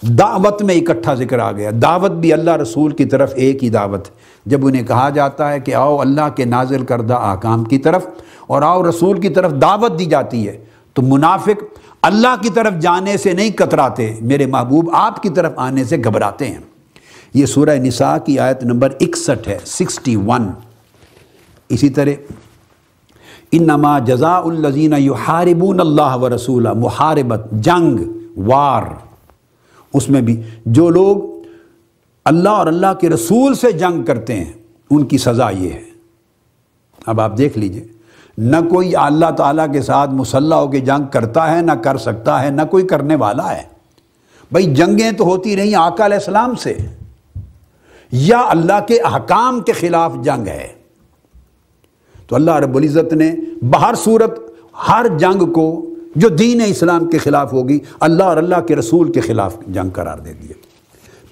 دعوت میں اکٹھا ذکر آ گیا۔ دعوت بھی اللہ رسول کی طرف ایک ہی دعوت جب انہیں کہا جاتا ہے کہ آؤ اللہ کے نازل کردہ آکام کی طرف اور آؤ رسول کی طرف دعوت دی جاتی ہے، تو منافق اللہ کی طرف جانے سے نہیں کتراتے، میرے محبوب آپ کی طرف آنے سے گھبراتے ہیں۔ یہ سورہ نساء کی آیت نمبر اکسٹھ ہے، سکسٹی ون۔ اسی طرح، انما جزاء الزین یحاربون اللہ و رسول محاربت، جنگ، وار۔ اس میں بھی جو لوگ اللہ اور اللہ کے رسول سے جنگ کرتے ہیں، ان کی سزا یہ ہے۔ اب آپ دیکھ لیجیے، نہ کوئی اللہ تعالیٰ کے ساتھ مسلح ہو کے جنگ کرتا ہے، نہ کر سکتا ہے، نہ کوئی کرنے والا ہے۔ بھائی جنگیں تو ہوتی رہیں آقا علیہ السلام سے۔ یا اللہ کے احکام کے خلاف جنگ ہے۔ تو اللہ رب العزت نے بہر صورت ہر جنگ کو جو دین اسلام کے خلاف ہوگی، اللہ اور اللہ کے رسول کے خلاف جنگ قرار دے دیا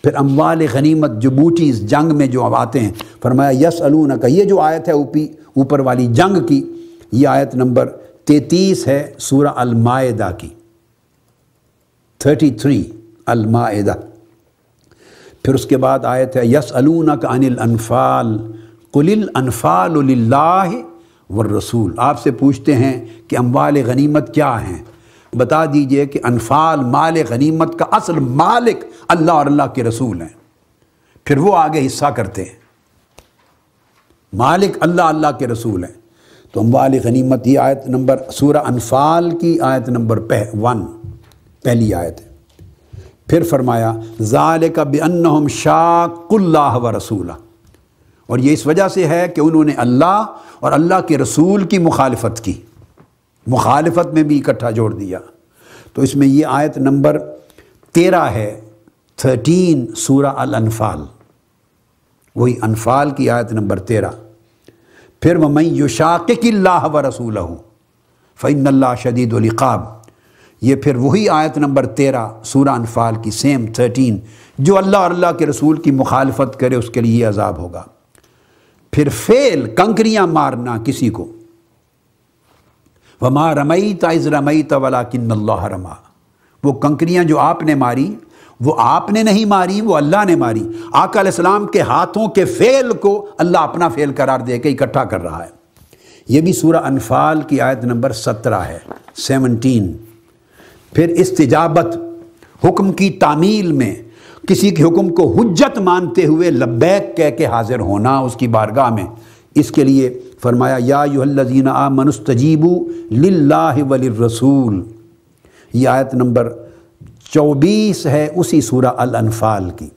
پھر اموال غنیمت جو بوٹی اس جنگ میں جو اب آتے ہیں، فرمایا یس کا یہ جو آیت ہے اوپی، اوپر والی جنگ کی، یہ آیت نمبر تینتیس ہے سورہ المائدہ کی۔ تھرٹی تھری، المائدہ۔ پھر اس کے بعد آیت ہے یس کا انل انفال، قل الانفال للہ والرسول۔ آپ سے پوچھتے ہیں کہ اموال غنیمت کیا ہیں؟ بتا دیجیے کہ انفال مال غنیمت کا اصل مالک اللہ اور اللہ کے رسول ہیں۔ پھر وہ آگے حصہ کرتے ہیں۔ مالک اللہ اللہ کے رسول ہیں۔ تو اموال غنیمت یہ آیت نمبر سورہ انفال کی آیت نمبر ون، پہلی آیت ہے۔ پھر فرمایا، ذالک بانہم شاق اللہ و رسولہ۔ اور یہ اس وجہ سے ہے کہ انہوں نے اللہ اور اللہ کے رسول کی مخالفت کی۔ مخالفت میں بھی اکٹھا جوڑ دیا۔ تو اس میں یہ آیت نمبر تیرہ ہے، تھرٹین سورہ الانفال۔ وہی انفال کی آیت نمبر تیرہ۔ پھر وہ میں یوشاق اللہ و رسول فعن اللہ شدید القاب یہ پھر وہی آیت نمبر تیرہ سورہ انفال کی سیم تھرٹین۔ جو اللہ اور اللہ کے رسول کی مخالفت کرے، اس کے لیے یہ عذاب ہوگا۔ پھر فیل کنکریاں مارنا کسی کو۔ وما رمئی تائز رمئی تولا کن اللہ رما وہ کنکریاں جو آپ نے ماری، وہ آپ نے نہیں ماری، وہ اللہ نے ماری۔ آقا علیہ السلام کے ہاتھوں کے فیل کو اللہ اپنا فیل قرار دے کے اکٹھا کر رہا ہے۔ یہ بھی سورہ انفال کی آیت نمبر سترہ ہے، سیونٹین۔ پھر استجابت، حکم کی تعمیل میں کسی کے حکم کو حجت مانتے ہوئے لبیک کہہ کے حاضر ہونا اس کی بارگاہ میں۔ اس کے لیے فرمایا، یا یو الذین آمنوا استجیبوا للہ وللرسول۔ یہ آیت نمبر چوبیس ہے اسی سورہ الانفال کی۔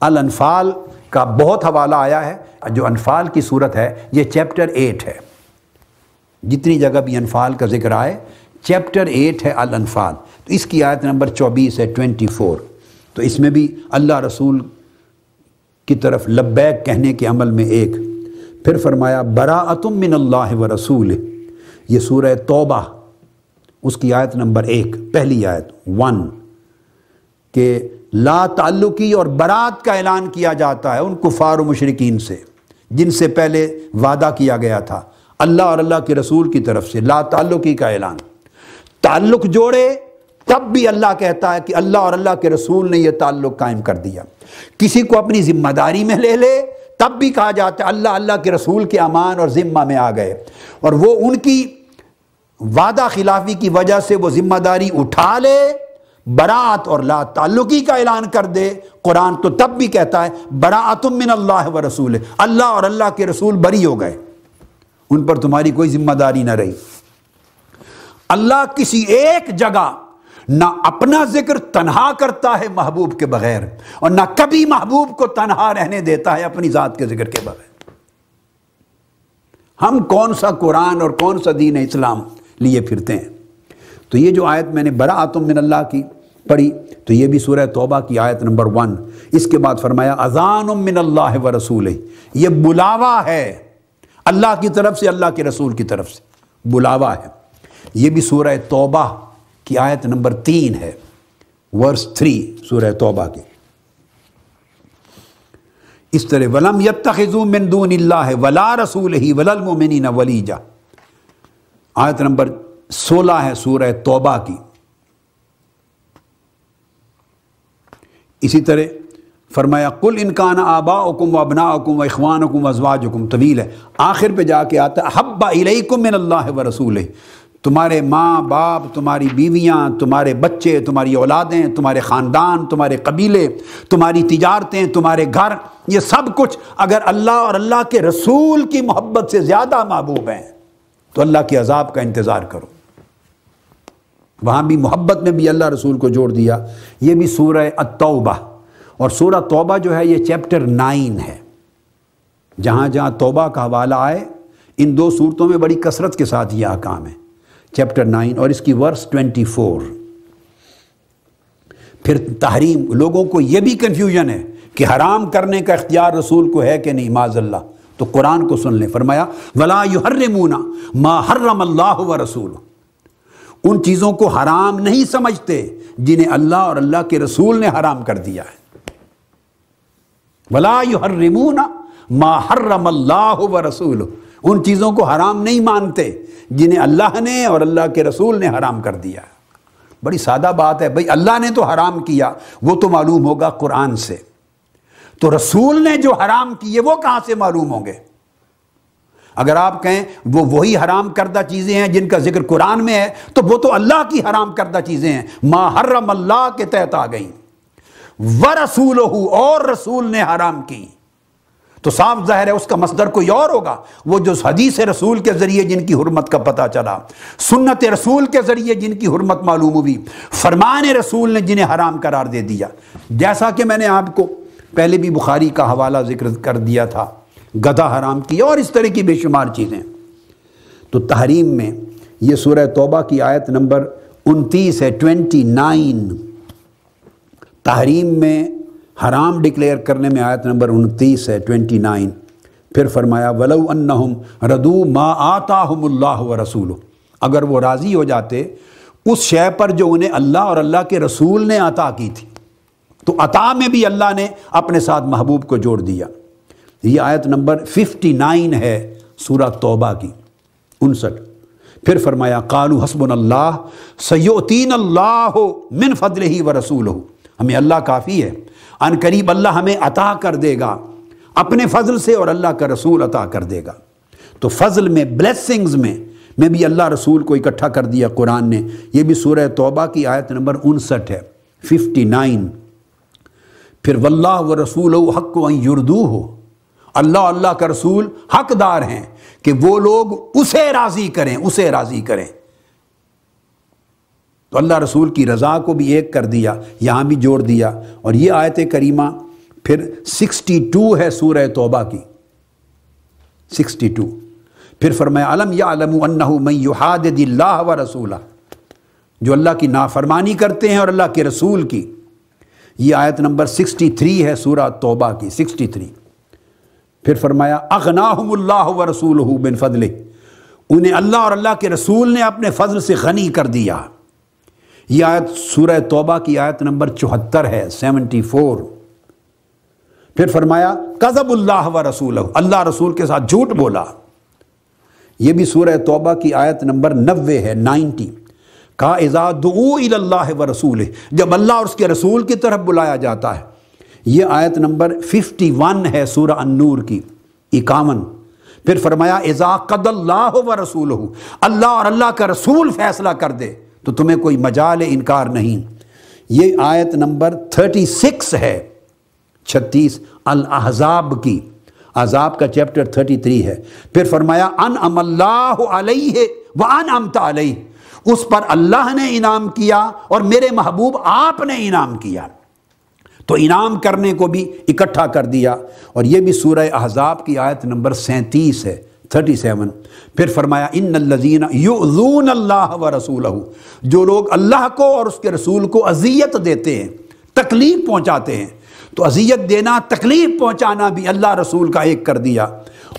الانفال کا بہت حوالہ آیا ہے، جو انفال کی صورت ہے، یہ چیپٹر ایٹ ہے۔ جتنی جگہ بھی انفال کا ذکر آئے، چیپٹر ایٹ ہے الانفال۔ تو اس کی آیت نمبر چوبیس ہے، ٹوینٹی فور۔ تو اس میں بھی اللہ رسول کی طرف لبیک کہنے کے عمل میں ایک۔ پھر فرمایا، براعتم من اللہ و رسول یہ سورہ توبہ، اس کی آیت نمبر ایک، پہلی آیت، ون، کہ لا تعلقی اور برات کا اعلان کیا جاتا ہے ان کفار و مشرقین سے، جن سے پہلے وعدہ کیا گیا تھا۔ اللہ اور اللہ کے رسول کی طرف سے لا تعلقی کا اعلان۔ تعلق جوڑے تب بھی اللہ کہتا ہے کہ اللہ اور اللہ کے رسول نے یہ تعلق قائم کر دیا۔ کسی کو اپنی ذمہ داری میں لے لے، تب بھی کہا جاتا ہے اللہ اللہ کے رسول کے امان اور ذمہ میں آ گئے۔ اور وہ ان کی وعدہ خلافی کی وجہ سے وہ ذمہ داری اٹھا لے برات اور لا تعلقی کا اعلان کر دے۔ قرآن تو تب بھی کہتا ہے برات من اللہ و رسول اللہ اور اللہ کے رسول بری ہو گئے۔ ان پر تمہاری کوئی ذمہ داری نہ رہی۔ اللہ کسی ایک جگہ نہ اپنا ذکر تنہا کرتا ہے محبوب کے بغیر اور نہ کبھی محبوب کو تنہا رہنے دیتا ہے اپنی ذات کے ذکر کے بغیر۔ ہم کون سا قرآن اور کون سا دین اسلام لیے پھرتے ہیں؟ تو یہ جو آیت میں نے برا آتم من اللہ کی پڑھی، تو یہ بھی سورہ توبہ کی آیت نمبر ون۔ اس کے بعد فرمایا، اذان من اللہ و رسول یہ بلاوا ہے اللہ کی طرف سے، اللہ کے رسول کی طرف سے۔ بلاوا ہے۔ یہ بھی سورہ توبہ کی آیت نمبر تین ہے، ورس تھری، سورہ توبہ کی۔ اس طرح ولم یتخذو من دون اللہ ولا رسول ہی وللمومنین ولیجا آیت نمبر سولہ ہے سورہ توبہ کی۔ اسی طرح فرمایا کل انکان آبا حکم و ابنا حکم و اخوان حکم و ازواج حکم طویل ہے۔ آخر پہ جا کے آتا ہے حبا من اللہ و رسول تمہارے ماں باپ، تمہاری بیویاں، تمہارے بچے، تمہاری اولادیں، تمہارے خاندان، تمہارے قبیلے، تمہاری تجارتیں، تمہارے گھر، یہ سب کچھ اگر اللہ اور اللہ کے رسول کی محبت سے زیادہ محبوب ہیں، تو اللہ کے عذاب کا انتظار کرو۔ وہاں بھی محبت میں بھی اللہ رسول کو جوڑ دیا۔ یہ بھی سورہ التوبہ۔ اور سورہ توبہ جو ہے، یہ چیپٹر نائن ہے۔ جہاں جہاں توبہ کا حوالہ آئے، ان دو صورتوں میں بڑی کثرت کے ساتھ یہ احکام ہے چیپٹر نائن اور اس کی ورس ٹوینٹی فور۔ پھر تحریم، لوگوں کو یہ بھی کنفیوژن ہے کہ حرام کرنے کا اختیار رسول کو ہے کہ نہیں معذ اللہ۔ تو قرآن کو سن لیں۔ فرمایا، ولا یحرمونا ما حرم اللہ و رسول ان چیزوں کو حرام نہیں سمجھتے جنہیں اللہ اور اللہ کے رسول نے حرام کر دیا ہے۔ ولا یحرمون ما حرم اللہ و رسول ان چیزوں کو حرام نہیں مانتے جنہیں اللہ نے اور اللہ کے رسول نے حرام کر دیا۔ بڑی سادہ بات ہے بھائی اللہ نے تو حرام کیا، وہ تو معلوم ہوگا قرآن سے۔ تو رسول نے جو حرام کیے، وہ کہاں سے معلوم ہوں گے؟ اگر آپ کہیں وہ وہی حرام کردہ چیزیں ہیں جن کا ذکر قرآن میں ہے، تو وہ تو اللہ کی حرام کردہ چیزیں ہیں۔ ما حرم اللہ کے تحت آ گئیں۔ و رسول اور رسول نے حرام کی۔ تو صاف ظاہر ہے اس کا مصدر کوئی اور ہوگا۔ وہ جو حدیث رسول کے ذریعے جن کی حرمت کا پتہ چلا، سنت رسول کے ذریعے جن کی حرمت معلوم ہوئی، فرمان رسول نے جنہیں حرام قرار دے دیا۔ جیسا کہ میں نے آپ کو پہلے بھی بخاری کا حوالہ ذکر کر دیا تھا، گدھا حرام کیا اور اس طرح کی بے شمار چیزیں۔ تو تحریم میں یہ سورہ توبہ کی آیت نمبر انتیس ہے، ٹوینٹی نائن۔ تحریم میں حرام ڈکلیئر کرنے میں آیت نمبر انتیس ہے، ٹوینٹی نائن۔ پھر فرمایا، ولو انہم ردو ما آتاہم اللہ و رسول اگر وہ راضی ہو جاتے، اس شے پر جو انہیں اللہ اور اللہ کے رسول نے عطا کی تھی، تو عطا میں بھی اللہ نے اپنے ساتھ محبوب کو جوڑ دیا۔ یہ آیت نمبر ففٹی نائن ہے سورہ توبہ کی، انسٹھ۔ پھر فرمایا قالو حسب اللہ سیوتین اللہ من فضل ہی و رسول ہو ہمیں اللہ کافی ہے۔ ان قریب اللہ ہمیں عطا کر دے گا، اپنے فضل سے اور اللہ کا رسول عطا کر دے گا۔ تو فضل میں بلیسنگز میں میں بھی اللہ رسول کو اکٹھا کر دیا قرآن نے۔ یہ بھی سورہ توبہ کی آیت نمبر انسٹھ ہے ففٹی نائن پھر واللہ و رسول حق و یردو ہو اللہ اللہ کا رسول حقدار ہیں کہ وہ لوگ اسے راضی کریں، اسے راضی کریں۔ تو اللہ رسول کی رضا کو بھی ایک کر دیا، یہاں بھی جوڑ دیا۔ اور یہ آیت کریمہ پھر سکسٹی ٹو ہے سورہ توبہ کی۔ Sixty two. پھر فرمایا علم یا علم من یحادد اللہ و رسولہ۔ جو اللہ کی نافرمانی کرتے ہیں اور اللہ کے رسول کی۔ یہ آیت نمبر سکسٹی تھری ہے سورہ توبہ کی، سکسٹی تھری۔ پھر فرمایا، اغناہم اللہ و رسول بن فضل انہیں اللہ اور اللہ کے رسول نے اپنے فضل سے غنی کر دیا۔ یہ آیت سورہ توبہ کی آیت نمبر چوہتر ہے، سیونٹی فور۔ پھر فرمایا قذب اللہ و رسول اللہ رسول کے ساتھ جھوٹ بولا۔ یہ بھی سورہ توبہ کی آیت نمبر نوے ہے، نائنٹی۔ کہا ازا دعو اللہ و رسول جب اللہ اور اس کے رسول کی طرف بلایا جاتا ہے، یہ آیت نمبر ففٹی ون ہے سورہ النور کی، اکاون۔ پھر فرمایا ازا قد اللہ و رسول اللہ اور اللہ کا رسول فیصلہ کر دے۔ تو تمہیں کوئی مجال انکار نہیں۔ یہ آیت نمبر تھرٹی سکس ہے۔ چھتیس، الاحزاب کی۔ عذاب کا چیپٹر 33 ہے۔ پھر فرمایا، ان ام اللہ علیہ و ان امتا علیہ۔ اس پر اللہ نے انعام کیا اور میرے محبوب آپ نے انعام کیا۔ تو انعام کرنے کو بھی اکٹھا کر دیا۔ اور یہ بھی سورہ احزاب کی آیت نمبر سینتیس ہے۔ تھرٹی سیون پھر فرمایا، ان الزین یؤذون اللہ و رسول جو لوگ اللہ کو اور اس کے رسول کو اذیت دیتے ہیں، تکلیف پہنچاتے ہیں، تو اذیت دینا، تکلیف پہنچانا بھی اللہ رسول کا ایک کر دیا۔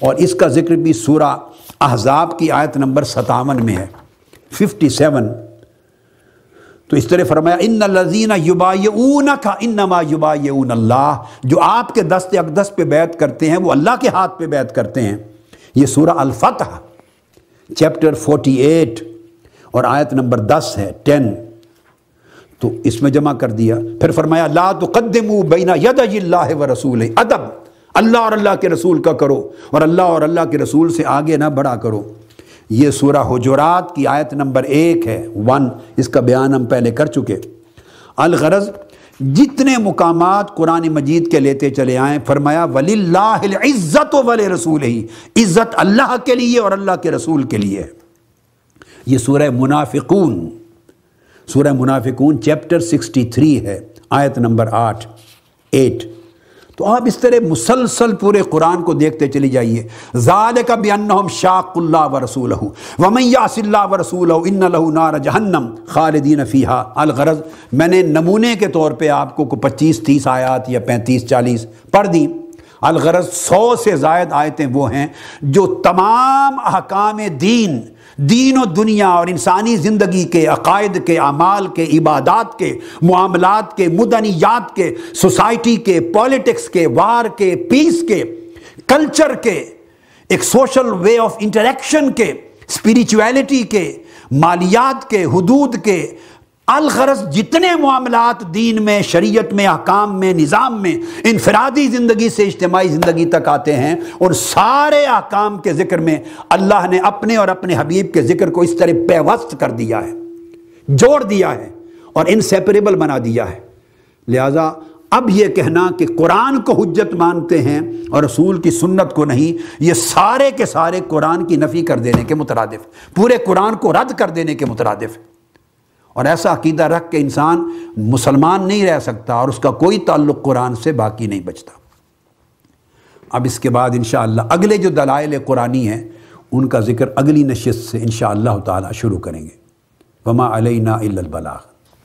اور اس کا ذکر بھی سورہ احزاب کی آیت نمبر ستاون میں ہے۔ ففٹی سیون تو اس طرح فرمایا، ان الزین یبایعون کا انما یبایعون اللہ۔ جو آپ کے دست اقدس پہ بیعت کرتے ہیں، وہ اللہ کے ہاتھ پہ بیعت کرتے ہیں۔ یہ سورہ الفتح چیپٹر فورٹی ایٹ اور آیت نمبر دس ہے ٹین تو اس میں جمع کر دیا۔ پھر فرمایا، لا تقدموا بین ید اللہ و رسول ادب۔ اللہ اور اللہ کے رسول کا کرو اور اللہ اور اللہ کے رسول سے آگے نہ بڑھا کرو۔ یہ سورہ حجرات کی آیت نمبر ایک ہے ون اس کا بیان ہم پہلے کر چکے۔ الغرض جتنے مقامات قرآن مجید کے لیتے چلے آئیں، فرمایا ولی اللہ عزت و ولی رسول ہی عزت اللہ کے لیے اور اللہ کے رسول کے لیے۔ یہ سورہ منافقون سورہ منافقون چیپٹر سکسٹی تھری ہے، آیت نمبر آٹھ، ایٹ۔ تو آپ اس طرح مسلسل پورے قرآن کو دیکھتے چلی جائیے۔ ذالک بانہم شاق اللہ و رسولہ ومن یعص اللہ و رسولہ ان له نار جہنم خالدین فیہا۔ الغرض، میں نے نمونے کے طور پہ آپ کو پچیس، تیس آیات یا پینتیس، چالیس پڑھ دی۔ الغرض، سو سے زائد آیتیں وہ ہیں جو تمام احکام دین دین و دنیا اور انسانی زندگی کے، عقائد کے، اعمال کے، عبادات کے، معاملات کے، مدنیات کے، سوسائٹی کے پولیٹکس کے وار کے پیس کے کلچر کے، ایک سوشل وے آف انٹریکشن کے اسپریچویلٹی کے، مالیات کے، حدود کے الغرض جتنے معاملات دین میں، شریعت میں، احکام میں، نظام میں انفرادی زندگی سے اجتماعی زندگی تک آتے ہیں اور سارے احکام کے ذکر میں اللہ نے اپنے اور اپنے حبیب کے ذکر کو اس طرح پیوست کر دیا ہے، جوڑ دیا ہے اور انسیپریبل بنا دیا ہے۔ لہٰذا اب یہ کہنا کہ قرآن کو حجت مانتے ہیں اور رسول کی سنت کو نہیں، یہ سارے کے سارے قرآن کی نفی کر دینے کے مترادف، پورے قرآن کو رد کر دینے کے مترادف۔ اور ایسا عقیدہ رکھ کے انسان مسلمان نہیں رہ سکتا اور اس کا کوئی تعلق قرآن سے باقی نہیں بچتا۔ اب اس کے بعد انشاءاللہ اگلے جو دلائل قرآنی ہیں، ان کا ذکر اگلی نشست سے انشاءاللہ تعالی شروع کریں گے۔ وما علینا الا البلاغ۔